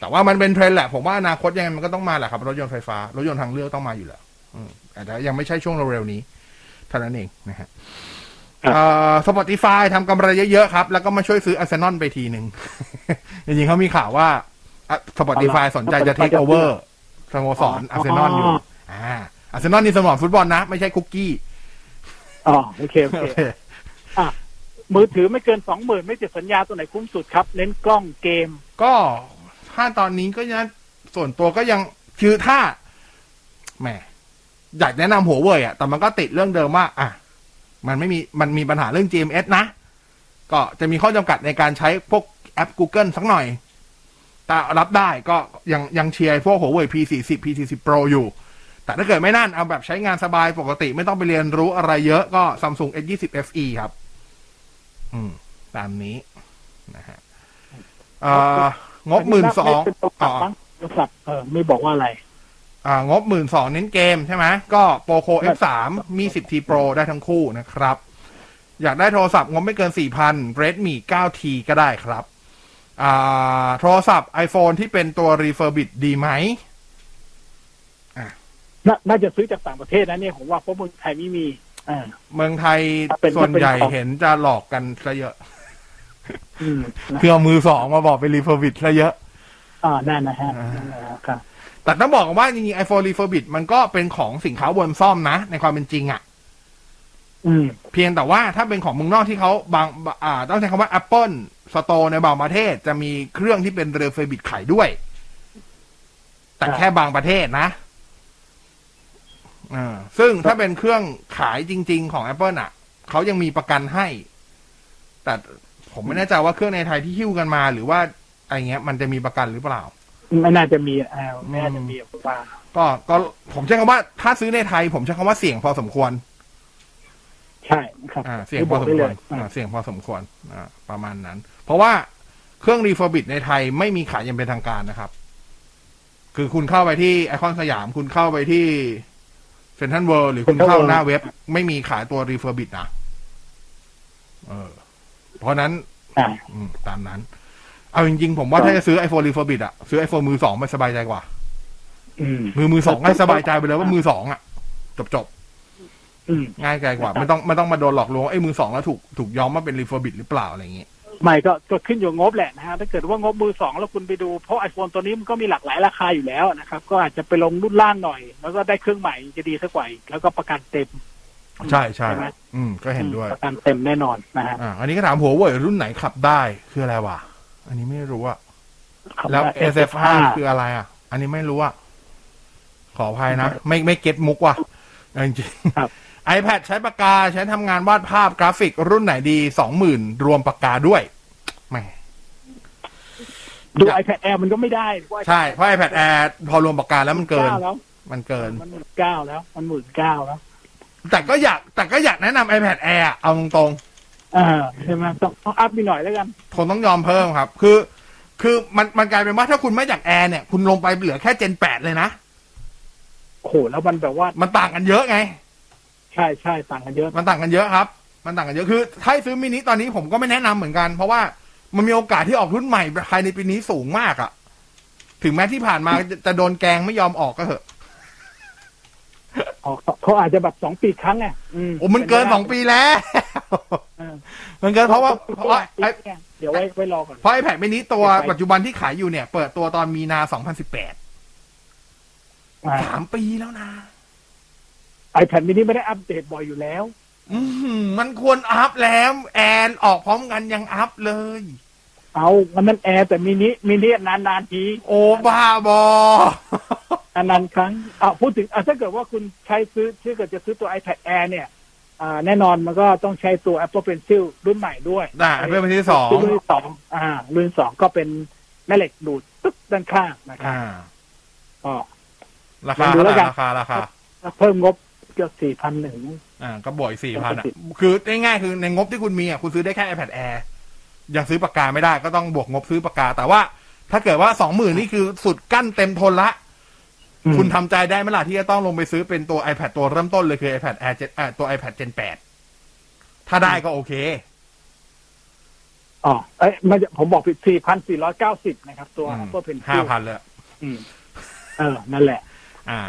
แต่ว่ามันเป็นเทรนด์แหละ ผมว่าอนาคตยังไงมันก็ต้องมาแหละครับ รถยนต์ไฟฟ้ารถยนต์ทางเลือกต้องมาอยู่แล้วอืมแต่ยังไม่ใช่ช่วงเร็วๆนี้เท่านั้นเองนะฮะเอ่อ Spotify ทำกำไรเยอะๆครับ แล้วก็มาช่วยซื้ออาร์เซนอลไปทีหนึ่งจริงๆเขามีข่าวว่า Spotify สนใจจะเทคโอเวอร์สโมสรอาร์เซนอลอยู่ อ่า อาร์เซนอลนี่สโมสรฟุตบอลนะ ไม่ใช่คุกกี้อ๋อโอเคโอโอเคเคอะมือถือไม่เกินสองหมื่นไม่ติดสัญญาตัวไหนคุ้มสุดครับ เน้นกล้องเกม ก็ถ้าตอนนี้ก็ยังส่วนตัวก็ยังคือถ้าแหมอยากแนะนำหัวเว่ยอะ แต่มันก็ติดเรื่องเดิมว่า อะ มันไม่มีมันมีปัญหาเรื่อง GMS นะ ก็จะมีข้อจำกัดในการใช้พวกแอป Google สักหน่อย แต่รับได้ก็ยังยังเชียร์พวกหัวเว่ย P40 P40 Pro อยู่ แต่ถ้าเกิดไม่นั่นเอาแบบใช้งานสบายปกติไม่ต้องไปเรียนรู้อะไรเยอะก็ Samsung S20 FE ครับ อืม ตามนี้นะฮะเอ่องบหมื่นสองเป็นโทรศัพท์บ้างโทรศัพท์เออไม่บอกว่าอะไร อ่างบหมื่นสองเน้นเกมใช่ไหมก็โปโค F3 มี 10T Pro ได้ทั้งคู่นะครับ อยากได้โทรศัพท์งบไม่เกิน 4,000 Redmi 9T ก็ได้ครับ อ่า โทรศัพท์ iPhone ที่เป็นตัว refurbish ดีไหม น่าน่าจะซื้อจากต่างประเทศนะเนี่ยผมว่าเพราะเมืองไทยไม่มีอ่าเมืองไทยเป็นส่วนใหญ่เป็นของเห็นจะหลอกกันซะเยอะอืมนะคือเอามือสองมาบอกเป็น refurbish ซะเยอะอ่านั่นนะฮะอ่านั่นนะฮะครับแต่ต้องบอกกันว่าจริงๆ iPhone refurbish มันก็เป็นของสินค้าบนซ่อมนะ ในความเป็นจริงอะอืมเพียงแต่ว่าถ้าเป็นของเมืองนอกที่เขาบางอ่า ต้องใช้คำว่า Apple Store ในบางประเทศจะมีเครื่องที่เป็นเรือเฟอร์บิดขายด้วย แต่อ่าแค่บางประเทศนะ อ่าซึ่งถ้าเป็นเครื่องขายจริง ๆ ของ Apple อะเขายังมีประกันให้ แต่ผมไม่แน่ใจว่าเครื่องในไทยที่หิ้วกันมา หรือว่าอะไรเงี้ย มันจะมีประกันหรือเปล่า ไม่น่าจะมีอ่าไม่น่าจะมีว่าก็ก็ผมใช้คำว่า ถ้าซื้อในไทย ผมใช้คำว่าเสี่ยงพอสมควร ใช่ครับอ่าเสี่ยงพอสมได้คเลวรยอ่าเสี่ยงพอสมควรอ่าประมาณนั้น เพราะว่าเครื่องรีฟอร์บิดในไทยไม่มีขายอยังเป็นทางการนะครับ คือคุณเข้าไปที่ไอคอนสยาม คุณเข้าไปที่ เซ็นทรัลเวิลด์หรือคุณเข้าหน้าเว็บ ไม่มีขายตัว refurbished นะเออ เพราะนั้นอ่าอืมตามนั้น เอาจริงๆ ผมว่าถ้าจะซื้อ iPhone refurbished อะซื้อ iPhone มือสองไม่สบายใจกว่าอืมมือมือสองให้สบายใจไปเลยว่ามือสองอะจบจบอืมๆง่ายใจกว่า ไม่ต้องไม่ต้องมาโดนหลอกลวงว่าไอ้มือสองแล้วถูกถูกย้อมมาเป็น refurbished หรือเปล่าอะไรอย่างเงี้ย ไม่ก็ก็ขึ้นอยู่งบแหละนะฮะถ้าเกิดว่างบมือสองแล้วคุณไปดูเพราะ iPhone ตัวนี้มันก็มีหลากหลายราคาอยู่แล้วนะครับ ก็อาจจะไปลงรุ่นล่างหน่อย แล้วก็ได้เครื่องใหม่จะดีสักกว่าอีกแล้วก็ประกันเต็ม ใช่ใช่ใช่ไหมอืม ก็เห็นด้วยประกันเต็มแน่นอนนะฮะอ่าอันนี้ก็ถามหัวเว่ยรุ่นไหนขับได้คืออะไรวะอันนี้ไม่รู้อะแล้ว SF5 คืออะไรอะอันนี้ไม่รู้อะขออภัยนะ ไม่ไม่เก็ตมุกว่ะจริงๆครับ iPad ใช้ปากกาใช้ทำงานวาดภาพกราฟิกรุ่นไหนดีสองหมื่นรวมปากกาด้วยแหมดู iPad Air มันก็ไม่ได้เพราะใช่เพราะ iPad Air พอรวมปากกาแล้วมันเกินแล้วมันเกิน มันหมื่นเก้าแล้ว มันหมื่นเก้าแล้ว แต่ก็อยากแต่ก็อยากแนะนำ iPad Air อะเอาตรงอ่าใช่ไหมต้องต้องอัพไปหน่อยแล้วกันๆคงต้องยอมเพิ่มครับ คือ คือมันมันกลายเป็นว่าถ้าคุณไม่อยากแอร์เนี่ย คุณลงไปเหลือแค่เจนแปดเลยนะโอ้โหแล้วมันแบบว่ามันต่างกันเยอะไง ใช่ใช่ต่างกันเยอะ มันต่างกันเยอะครับ มันต่างกันเยอะคือ ถ้าให้ซื้อมินิตอนนี้ผมก็ไม่แนะนำเหมือนกัน เพราะว่ามันมีโอกาสที่ออกรุ่นใหม่ภายในปีนี้สูงมากอะถึงแม้ที่ผ่านมาจะจะโดนแกงไม่ยอมออกก็เถอะอ๋อเขาเขาอาจจะแบบสองปีครั้งไงอืมโอ้มันเกินสองปีแล้วเออมันเกินเพราะว่าเพราะว่าไอ้เดี๋ยวไว้ไว้รอก่อนเพราะไอแพดมินิตัวเก็บไว้ปัจจุบันที่ขายอยู่เนี่ย เปิดตัวตอนมีนา2018อ่าสามปีแล้วนะ iPad mini ไม่ได้อัปเดตบ่อยอยู่แล้วอือหือมันควรอัพแล้วแอนออกพร้อมกันยังอัพเลย เอามันนั่นแอร์แต่มินิมินินานๆที โอ้บ้าบอนานๆครั้งอ่าพูดถึงอ่าถ้าเกิดว่าคุณใช้ซื้อถ้าเกิดจะซื้อตัว iPad Air เนี่ยอ่าแน่นอนมันก็ต้องใช้ตัว Apple Pencil รุ่นใหม่ด้วยได้เพื่อนเป็นที่สองรุ่นที่สองอ่า รุ่นสองก็เป็นแม่เหล็กดูดตึ๊กด้านข้างนะครับอ่าก็ราคาลองดูเท่าไหแล้วกัร่นราคาราคาเพิ่มงบ เกือบสี่พันหนึ่งอ่า ก็บวกสี่พันอะปกติคือง่ายๆคือในงบที่คุณมีอะคุณซื้อได้แค่ iPad Air ยังซื้อปากกาไม่ได้ก็ต้องบวกงบซื้อปากกา แต่ว่า ถ้าเกิดว่าสองหมื่นนี่คือสุดกั้นเต็มทนละ คุณทำใจได้ไหมล่ะที่จะต้องลงไปซื้อเป็นตัว iPad ตัวเริ่มต้นเลยคือ iPad Air 7อ่าตัว iPad Gen 8 ถ้าได้ก็โอเคอ๋อเอ้ยมันจะผมบอกผิดสี่พันสี่ร้อยเก้าสิบนะครับ ตัว Apple ห้า Pencil พันเลยอืมเออ นั่นแหละอ่า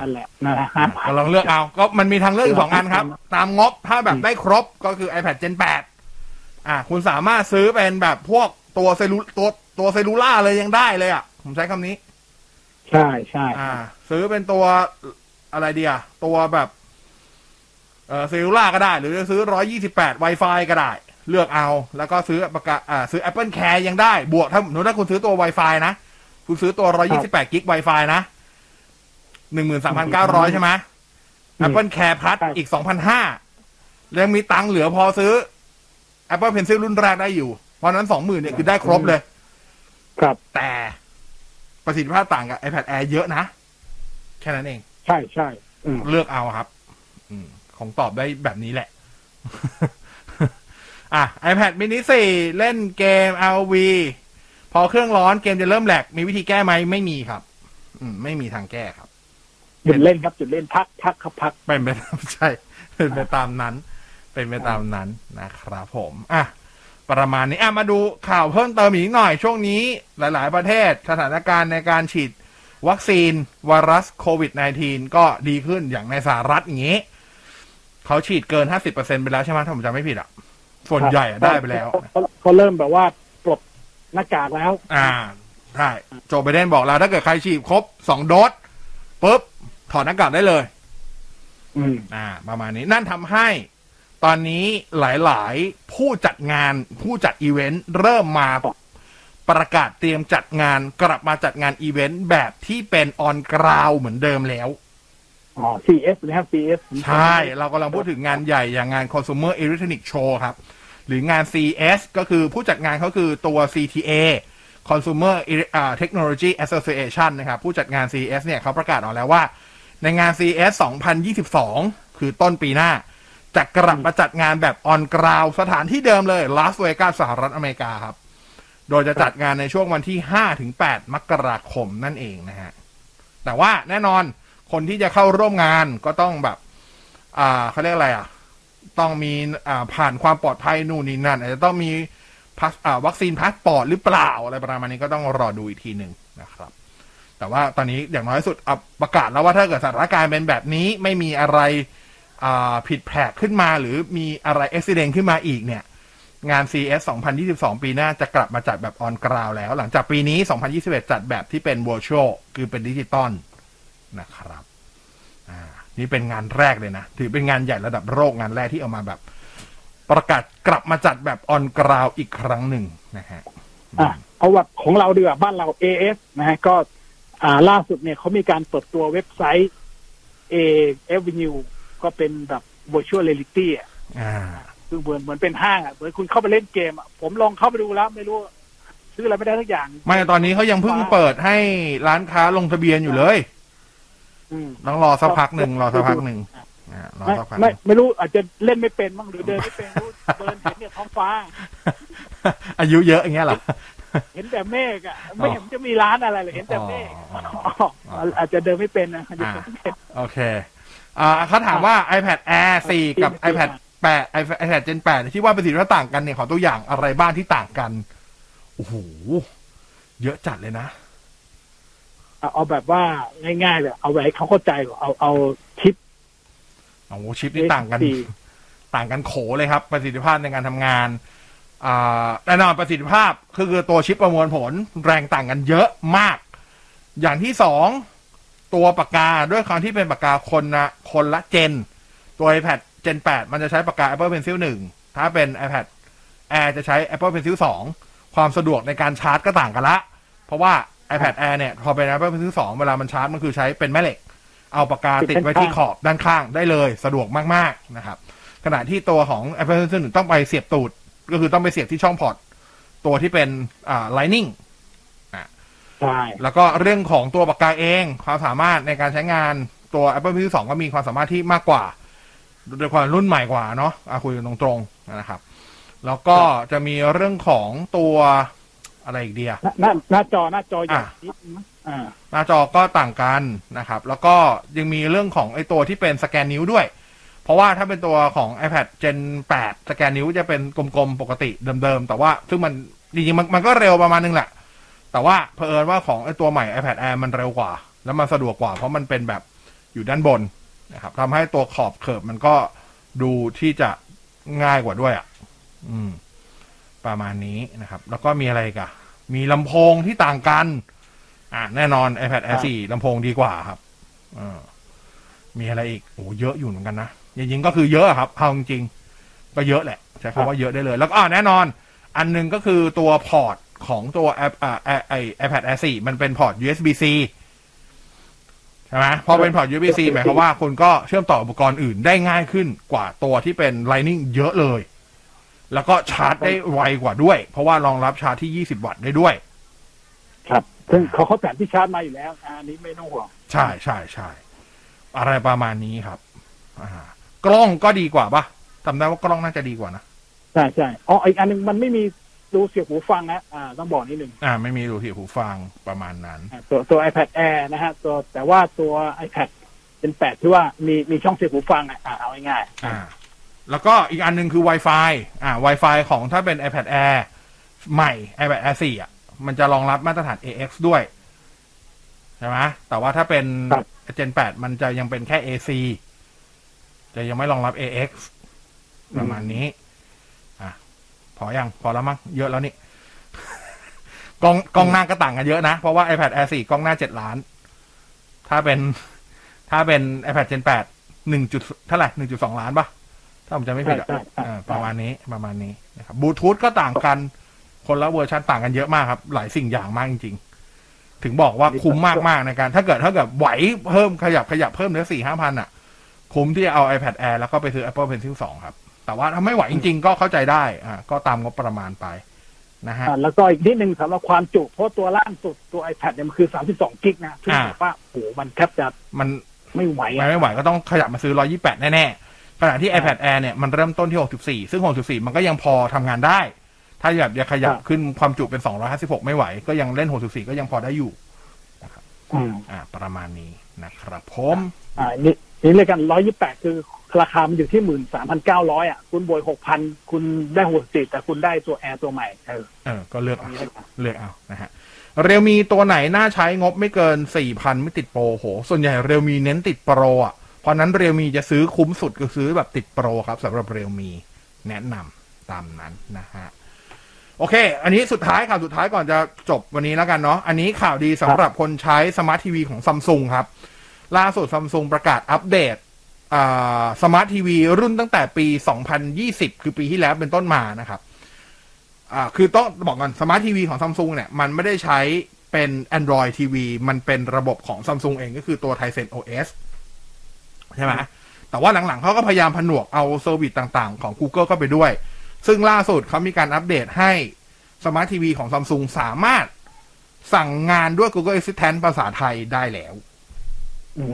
นั่นแหละนั่นแหละห้าพัก็นลองเลือกเอา ก็มันมีทางเลือกอยู่สองอันครับ ตามงบถ้าแบบได้ครบก็คือ iPad Gen 8 อ่า คุณสามารถซื้อเป็นแบบพวกตัวเซลูตัวตัวเซลูล่าเลยยังได้เลยอะผผมใช้คำนี้ ใช่ใช่อ่า ซื้อเป็นตัวอะไรดีอะตัวแบบเออซิลล่าก็ได้ หรือจะซื้อร้อยี่สิบแปด Wi-Fi ก็ได้ เลือกเอา แล้วก็ซื้อประกาอ่า ซื้อ Apple Care ยังได้ บวกถ้าหนูถ้าคุณซื้อตัว Wi-Fi นะ คุณซื้อตัวร้อยี่สิบแปดกิก Wi-Fi นะ หนึ่งหมื่นสามพันเก้าร้อยใช่ไหม Apple Care Plus อีกสองพันห้ายังมีตังค์เหลือพอซื้อ Apple Pencil รุ่นแรกได้อยู่ เพราะฉะนั้นสองหมื่นเนี่ยคือได้ครบเลย ครับ แต่ประสิทธิภาพต่างกับ iPad Air เยอะนะ แค่นั้นเอง ใช่ใช่อืมเลือกเอาครับอืมของตอบได้แบบนี้แหละ อะ iPad mini 4 เล่นเกม RV พอเครื่องร้อนเกมจะเริ่มแหลก มีวิธีแก้ไหม ไม่มีครับ อืม ไม่มีทางแก้ครับ หยุดเล่นครับหยุดเล่นพักพักครับพักเป็นไปใช่เป็นไปตามนั้น เป็นไปตามนั้นนะครับผมอะประมาณนี้อะมาดูข่าวเพิ่มเติมอีกหน่อยช่วงนี้ หลาย ๆ ประเทศสถานการณ์ในการฉีดวัคซีนไวรัสโควิด -19 ก็ดีขึ้นอย่างในสหรัฐอย่างนี้ เขาฉีดเกิน 50%ไปแล้วใช่ไหมถ้าผมจำไม่ผิดอะ ส่วนใหญ่อะได้ไปแล้วเขาเขาเริ่มแบบว่าปลดหน้ากากแล้ว อ่าใช่โจไบเดนบอกแล้วถ้าเกิดใครฉีดครบสองโดสปุ๊บ ถอดหน้ากากได้เลย อืมอ่า ประมาณนี้ นั่นทำให้ ตอนนี้หลาย ๆ ผู้จัดงานผู้จัดอีเวนต์เริ่มมาประกาศเตรียมจัดงานกลับมาจัดงานอีเวนต์แบบที่เป็นออนกราวเหมือนเดิมแล้ว อ๋อ CS นะครับ CS ใช่ เรากำลังพูดถึงงานใหญ่อย่างงาน Consumer Electronic Show ครับ หรืองาน CS ก็คือผู้จัดงานเขาคือตัว CTA Consumer Ele- อ่า Technology Association นะครับ ผู้จัดงาน CES เนี่ยเขาประกาศออกแล้วว่า ในงาน CES 2022 คือต้นปีหน้า จะกลับมาจัดงานแบบออนกราวสถานที่เดิมเลยลาสเวกัสสหรัฐอเมริกาครับ โดยจะจัดงานในช่วงวันที่5ถึง8มกราคมนั่นเองนะฮะ แต่ว่าแน่นอนคนที่จะเข้าร่วมงานก็ต้องแบบ อ่าเขาเรียกอะไรอะ ต้องมีอ่าผ่านความปลอดภัยนู่นนี่นั่นอาจจะต้องมี pass อ่า vaccine passport หรือเปล่าอะไรประมาณนี้ก็ต้องรอดูอีกทีหนึ่งนะครับ แต่ว่าตอนนี้อย่างน้อยสุดอประกาศแล้วว่าถ้าเกิดสถานการณ์เป็นแบบนี้ไม่มีอะไรผิดแผกขึ้นมา หรือมีอะไรอุบัติเหตุขึ้นมาอีกเนี่ย งาน CES 2022 ปีหน้าจะกลับมาจัดแบบ on ground แล้ว หลังจากปีนี้ 2021 จัดแบบที่เป็น virtual คือเป็นดิจิตอลนะครับนี่เป็นงานแรกเลยนะ ถือเป็นงานใหญ่ระดับโลกงานแรกที่เอามาแบบ ประกาศกลับมาจัดแบบออนกราวอีกครั้งหนึ่งนะฮะอะเอาแบบของเราเดีกว่าบ้านเรา AS นะฮะก็ อ่าล่าสุดเนี่ยเขามีการเปิดตัวเว็บไซต์ A Avenue ก็เป็นแบบ virtual reality อะอ่าคือเหมือนเหมือนเป็นห้างอะเหมือนคุณเข้าไปเล่นเกมอะผมลองเข้าไปดูแล้วไม่รู้ซื้ออะไรไม่ได้ทุกอย่าง ไม่ตอนนี้เขายังเพิ่งเปิดให้ร้านค้าลงทะเบียนอยู่เลยอืมต้องรอสักพักหนึ่งรอสักพักหนึ่งอ่ารอไม่สักพักหไม่นึ่งไม่รู้อาจจะเล่นไม่เป็นบ้างหรือเดินไม่เป็นรู้เดินเห็นเนี่ยท้องฟ้า อายุเยอะอย่างเงี้ยเหรอ เห็นแต่เมฆอะไม่เห็นจะมีร้านอะไรเลยเห็นแต่เมฆอ๋ออ๋ออาจจะเดินไม่เป็นนะอาจจะอ่าเดินไม่เป็นโอเคอ่าเขาถามว่า iPad Air 4 กับ iPad 8 iPad iPad Gen 8 ที่ว่าประสิทธิภาพต่างกันเนี่ยขอตัวอย่างอะไรบ้างที่ต่างกันโอ้โหเยอะจัดเลยนะเอาเอาแบบว่าง่ายๆเลยเอาไว้ให้เขาเข้าใจก่อนเอาเอาชิปโอ้โหชิปนี่ต่างกัน A4 ต่างกันโขเลยครับ ประสิทธิภาพในการทำงานอ่า แน่นอนประสิทธิภาพคือตัวชิปประมวลผลแรงต่างกันเยอะมาก อย่างที่สองตัวปากกาด้วยความที่เป็นปากกาคนละคนละเจน ตัว iPad Gen 8 มันจะใช้ปากกา Apple Pencil 1 ถ้าเป็น iPad Air จะใช้ Apple Pencil 2 ความสะดวกในการชาร์จก็ต่างกันละ เพราะว่า iPad Air เนี่ย พอเป็น Apple Pencil 2 เวลามันชาร์จ มันคือใช้เป็นแม่เหล็ก เอาปากกาติดไว้ที่ขอบด้านข้างได้เลย สะดวกมาก ๆ นะครับ ขณะที่ตัวของ Apple Pencil 1 ต้องไปเสียบตูด ก็คือต้องไปเสียบที่ช่องพอร์ตตัวที่เป็นอ่า Lightning ใช่แล้วก็เรื่องของตัวปากกาเอง ความสามารถในการใช้งานตัว Apple Pencil 2 ก็มีความสามารถที่มากกว่าโดยความรุ่นใหม่กว่าเนาะอะคุยกันตรงๆนะครับ แล้วก็จะมีเรื่องของตัวอะไรอีกเดียหน้าหน้าจอหน้าจอใหญ่อะนิดนึงมั้งอ่าหน้าจอก็ต่างกันนะครับ แล้วก็ยังมีเรื่องของไอตัวที่เป็นสแกนนิ้วด้วย เพราะว่าถ้าเป็นตัวของ iPad Gen 8 สแกนนิ้วจะเป็นกลมๆ ปกติเดิมๆ แต่ว่าซึ่งมันจริงๆมันมันก็เร็วประมาณนึงแหละ แต่ว่าเผอิญว่าของไอตัวใหม่ iPad Air มันเร็วกว่า แล้วมันสะดวกกว่า เพราะมันเป็นแบบอยู่ด้านบนนะครับทำให้ตัวขอบเขิบมันก็ดูที่จะง่ายกว่าด้วยอะ อืม ประมาณนี้นะครับ แล้วก็มีอะไรอีกันมีลำโพงที่ต่างกัน อ่าแน่นอน iPad Air 4ลำโพงดีกว่าครับเออมีอะไรอีกโอ้เยอะอยู่เหมือนกันนะ จริงๆก็คือเยอะครับเอาจริงๆก็เยอะแหละใช้คำว่าเยอะได้เลย แล้วก็อ่าแน่นอน อันหนึงก็คือตัวพอร์ตของตัวแอปอ่าไอไอ iPad Air 4มันเป็นพอร์ต USB C ใช่ไหมพอเป็นพอร์ต USB C หมายความว่าคุณก็เชื่อมต่ออุปกรณ์อื่นได้ง่ายขึ้นกว่าตัวที่เป็น Lightning เยอะเลย แล้วก็ชาร์จได้ไวกว่าด้วย เพราะว่ารองรับชาร์จที่ 20 วัตต์ได้ด้วย ครับ ซึ่งเขาเขาแถมที่ชาร์จมาอยู่แล้วอะอันนี้ไม่ต้องห่วงใช่ใช่ใช่อะไรประมาณนี้ครับ อ่า กล้องก็ดีกว่าปะจำได้ว่ากล้องน่าจะดีกว่านะใช่ใช่อ๋ออีกอันหนึงมันไม่มีดูเสียบหูฟังนะอ่าต้องบอกนิดนึงอ่า ไม่มีรูที่หูฟังประมาณนั้นอ่าตัวตัว iPad Air นะฮะตัวแต่ว่าตัว iPad เป็นแปดที่ว่ามีมีช่องเสียบหูฟังอะอ่าเอาง่ายๆอ่า แล้วก็อีกอันหนึงคือ Wi-Fi อ่า Wi-Fi ของถ้าเป็น iPad Air ใหม่ iPad Air 4อะ มันจะรองรับมาตรฐาน AX ด้วย ใช่ไหมแต่ว่าถ้าเป็นครับ Gen 8 มันจะยังเป็นแค่ AC จะยังไม่รองรับ AX ประมาณนี้ อะพอยังพอแล้วมั้งเยอะแล้วนี่ กล้องกล้องหน้าก็ต่างกันเยอะนะ เพราะว่า iPad Air 4 กล้องหน้า7ล้าน ถ้าเป็น ถ้าเป็น iPad Gen 8 1จุดเท่าไหร่1.2ล้านปะถ้าผมจำไม่ผิดอะใช่ใช่ใช่อ่าประมาณนี้ประมาณนี้นะครับบลูทูธก็ต่างกันคนละเวอร์ชันต่างกันเยอะมากครับ หลายสิ่งอย่างมากจริงๆ ถึงบอกว่าคุ้มมากมากๆในการ ถ้าเกิดถ้าเกิดไหวเพิ่มขยับขยับเพิ่มเหลือสี่ห้าพันอะ คุ้มที่จะเอา iPad Air แล้วก็ไปซื้อ Apple Pencil 2 ครับ แต่ว่าถ้าไม่ไหวจริง ๆ ก็เข้าใจได้อ่าก็ตามงบประมาณไปนะฮะอ่าแล้วก็อีกนิดนึงสำหรับความจุ เพราะตัวล่างสุดตัว iPad เนี่ยมันคือ 32 กิกนะซึ่งอ่าแบบว่าโหมันแทบจะมันไม่ไหวไม่อะไม่ไหวก็ต้องขยับมาซื้อ 128 แน่ๆขณะที่อ่า iPad Air เนี่ยมันเริ่มต้นที่ 64 ซึ่ง 64 มันก็ยังพอทำงานได้ ถ้าแบบอยากขยับครับขึ้นความจุเป็น 256 ไม่ไหว ก็ยังเล่น 64 ก็ยังพอได้อยู่อืมอ่า ประมาณนี้นะครับผมอ่านี่ นี่เลยกัน128คือราคามันอยู่ที่13,900อะ คุณบวย6,000คุณได้หัวติแต่คุณได้ตัวแอร์ตัวใหม่เออเออก็เลือกเอานี่แล้วกันเลือกเอานะฮะเรียวมีตัวไหนน่าใช้งบไม่เกิน4,000ไม่ติดโปรโห ส่วนใหญ่เรียวมีเน้นติดโปรอะ เพราะนั้นเรียวมีจะซื้อคุ้มสุดก็ซื้อแบบติดโปรครับสำหรับเรียวมีแนะนำตามนั้นนะฮะโอเค อันนี้สุดท้ายข่าวสุดท้ายก่อนจะจบวันนี้แล้วกันเนาะ อันนี้ข่าวดีสำหรับคนใช้สมาร์ททีวีของซัมซุงครับ ล่าสุดซัมซุงประกาศอัปเดตสมาร์ททีวีรุ่นตั้งแต่ปี 2020 คือปีที่แล้วเป็นต้นมานะครับคือต้องบอกก่อนสมาร์ททีวีของซัมซุงเนี่ย มันไม่ได้ใช้เป็น Android TV มันเป็นระบบของซัมซุงเองก็คือตัว Tizen OS ใช่ไหมแต่ว่าหลังๆเขาก็พยายามผนวกเอา service ต่างๆ ของ Google เข้าไปด้วย ซึ่งล่าสุดเขามีการอัปเดตให้สมาร์ททีวีของซัมซุงสามารถสั่งงานด้วย Google Assistant ภาษาไทยได้แล้ว อื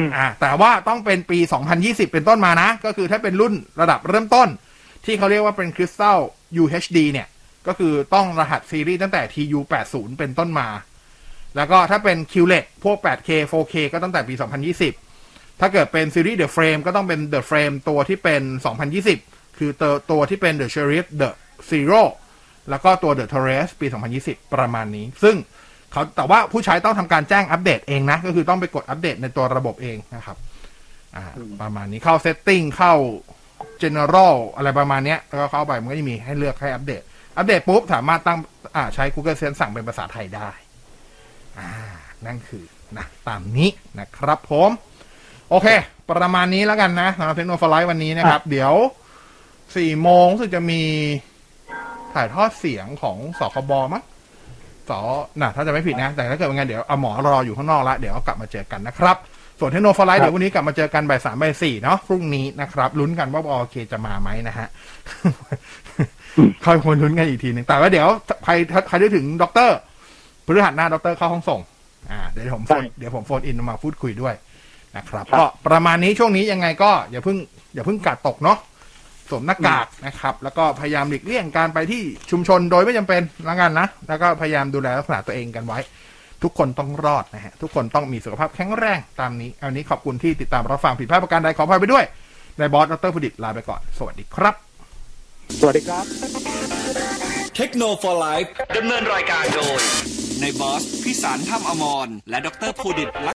มอ่าแต่ว่าต้องเป็นปี 2020 เป็นต้นมานะ ก็คือถ้าเป็นรุ่นระดับเริ่มต้น ที่เขาเรียกว่าเป็น Crystal UHD เนี่ย ก็คือต้องรหัสซีรีส์ตั้งแต่ TU 80 เป็นต้นมา แล้วก็ถ้าเป็น QLED พวก 8K 4K ก็ตั้งแต่ปี 2020 ถ้าเกิดเป็นซีรีส์ The Frame ก็ต้องเป็น The Frame ตัวที่เป็น 2020 คือตัวตัวที่เป็น The Sheriff The Zero แล้วก็ตัว The Torres ปี 2020 ประมาณนี้ ซึ่ง เขาแต่ว่าผู้ใช้ต้องทำการแจ้งอัปเดตเองนะ ก็คือต้องไปกดอัปเดตในตัวระบบเองนะครับอ่าประมาณนี้เข้า Setting เข้า General อะไรประมาณเนี้ยแล้วก็เข้าไปมันก็จะมีให้เลือกให้อัปเดต อัปเดตปุ๊บสามารถตั้งอ่าใช้ Google Sense สั่งเป็นภาษาไทยได้อ่านั่นคือนะตามนี้นะครับผม โอเค ประมาณนี้แล้วกันนะสำหรับเทคโนโลยีวันนี้นะครับ เดี๋ยวสี่โมงรู้สึกจะมีถ่ายทอดเสียงของสคบมั้ง สน่ะถ้าจะไม่ผิดนะ แต่ถ้าเกิดเป็นไงนเดี๋ยวเอาหมอรออยู่ข้างนอกแล้วเดี๋ยวเอากลับมาเจอกันนะครับ ส่วนเทคโนโลยีเดี๋ยววันนี้กลับมาเจอกันบ่ายสามบ่ายสี่เนาะพรุ่งนี้นะครับลุ้นกันว่าโอเคจะมาไหมนะฮะค่อยคนลุ้นกันอีกทีหนึ่งแต่ว่าเดี๋ยวใครใครได้ถึงด็อกเตอร์พฤหัสหน้าด็อกเตอร์เข้าห้องส่ง อ่าเดี๋ยวผมโฟนใช่เดี๋ยวผมโฟนอินมาพูดคุยด้วยนะครับครับก็ประมาณนี้ช่วงนี้ยังไงก็อย่าเพิ่งอย่าเพิ่งการ์ดตกเนาะ สวมหน้ากากนะครับ แล้วก็พยายามหลีกเลี่ยงการไปที่ชุมชนโดยไม่จำเป็นแล้วกันนะ แล้วก็พยายามดูแลรักษาตัวเองกันไว้ ทุกคนต้องรอดนะฮะ ทุกคนต้องมีสุขภาพแข็งแรงตามนี้ เอานี้ขอบคุณที่ติดตามรับฟังผิดพลาดประการใดขออภัยไปด้วยนายบอสดรพุดิตลาไปก่อน สวัสดีครับ สวัสดีครับเทคโนโลยีดำเนินรายการโดยในบอสพิสารถ้ำอมรและดรภูดิตลักษ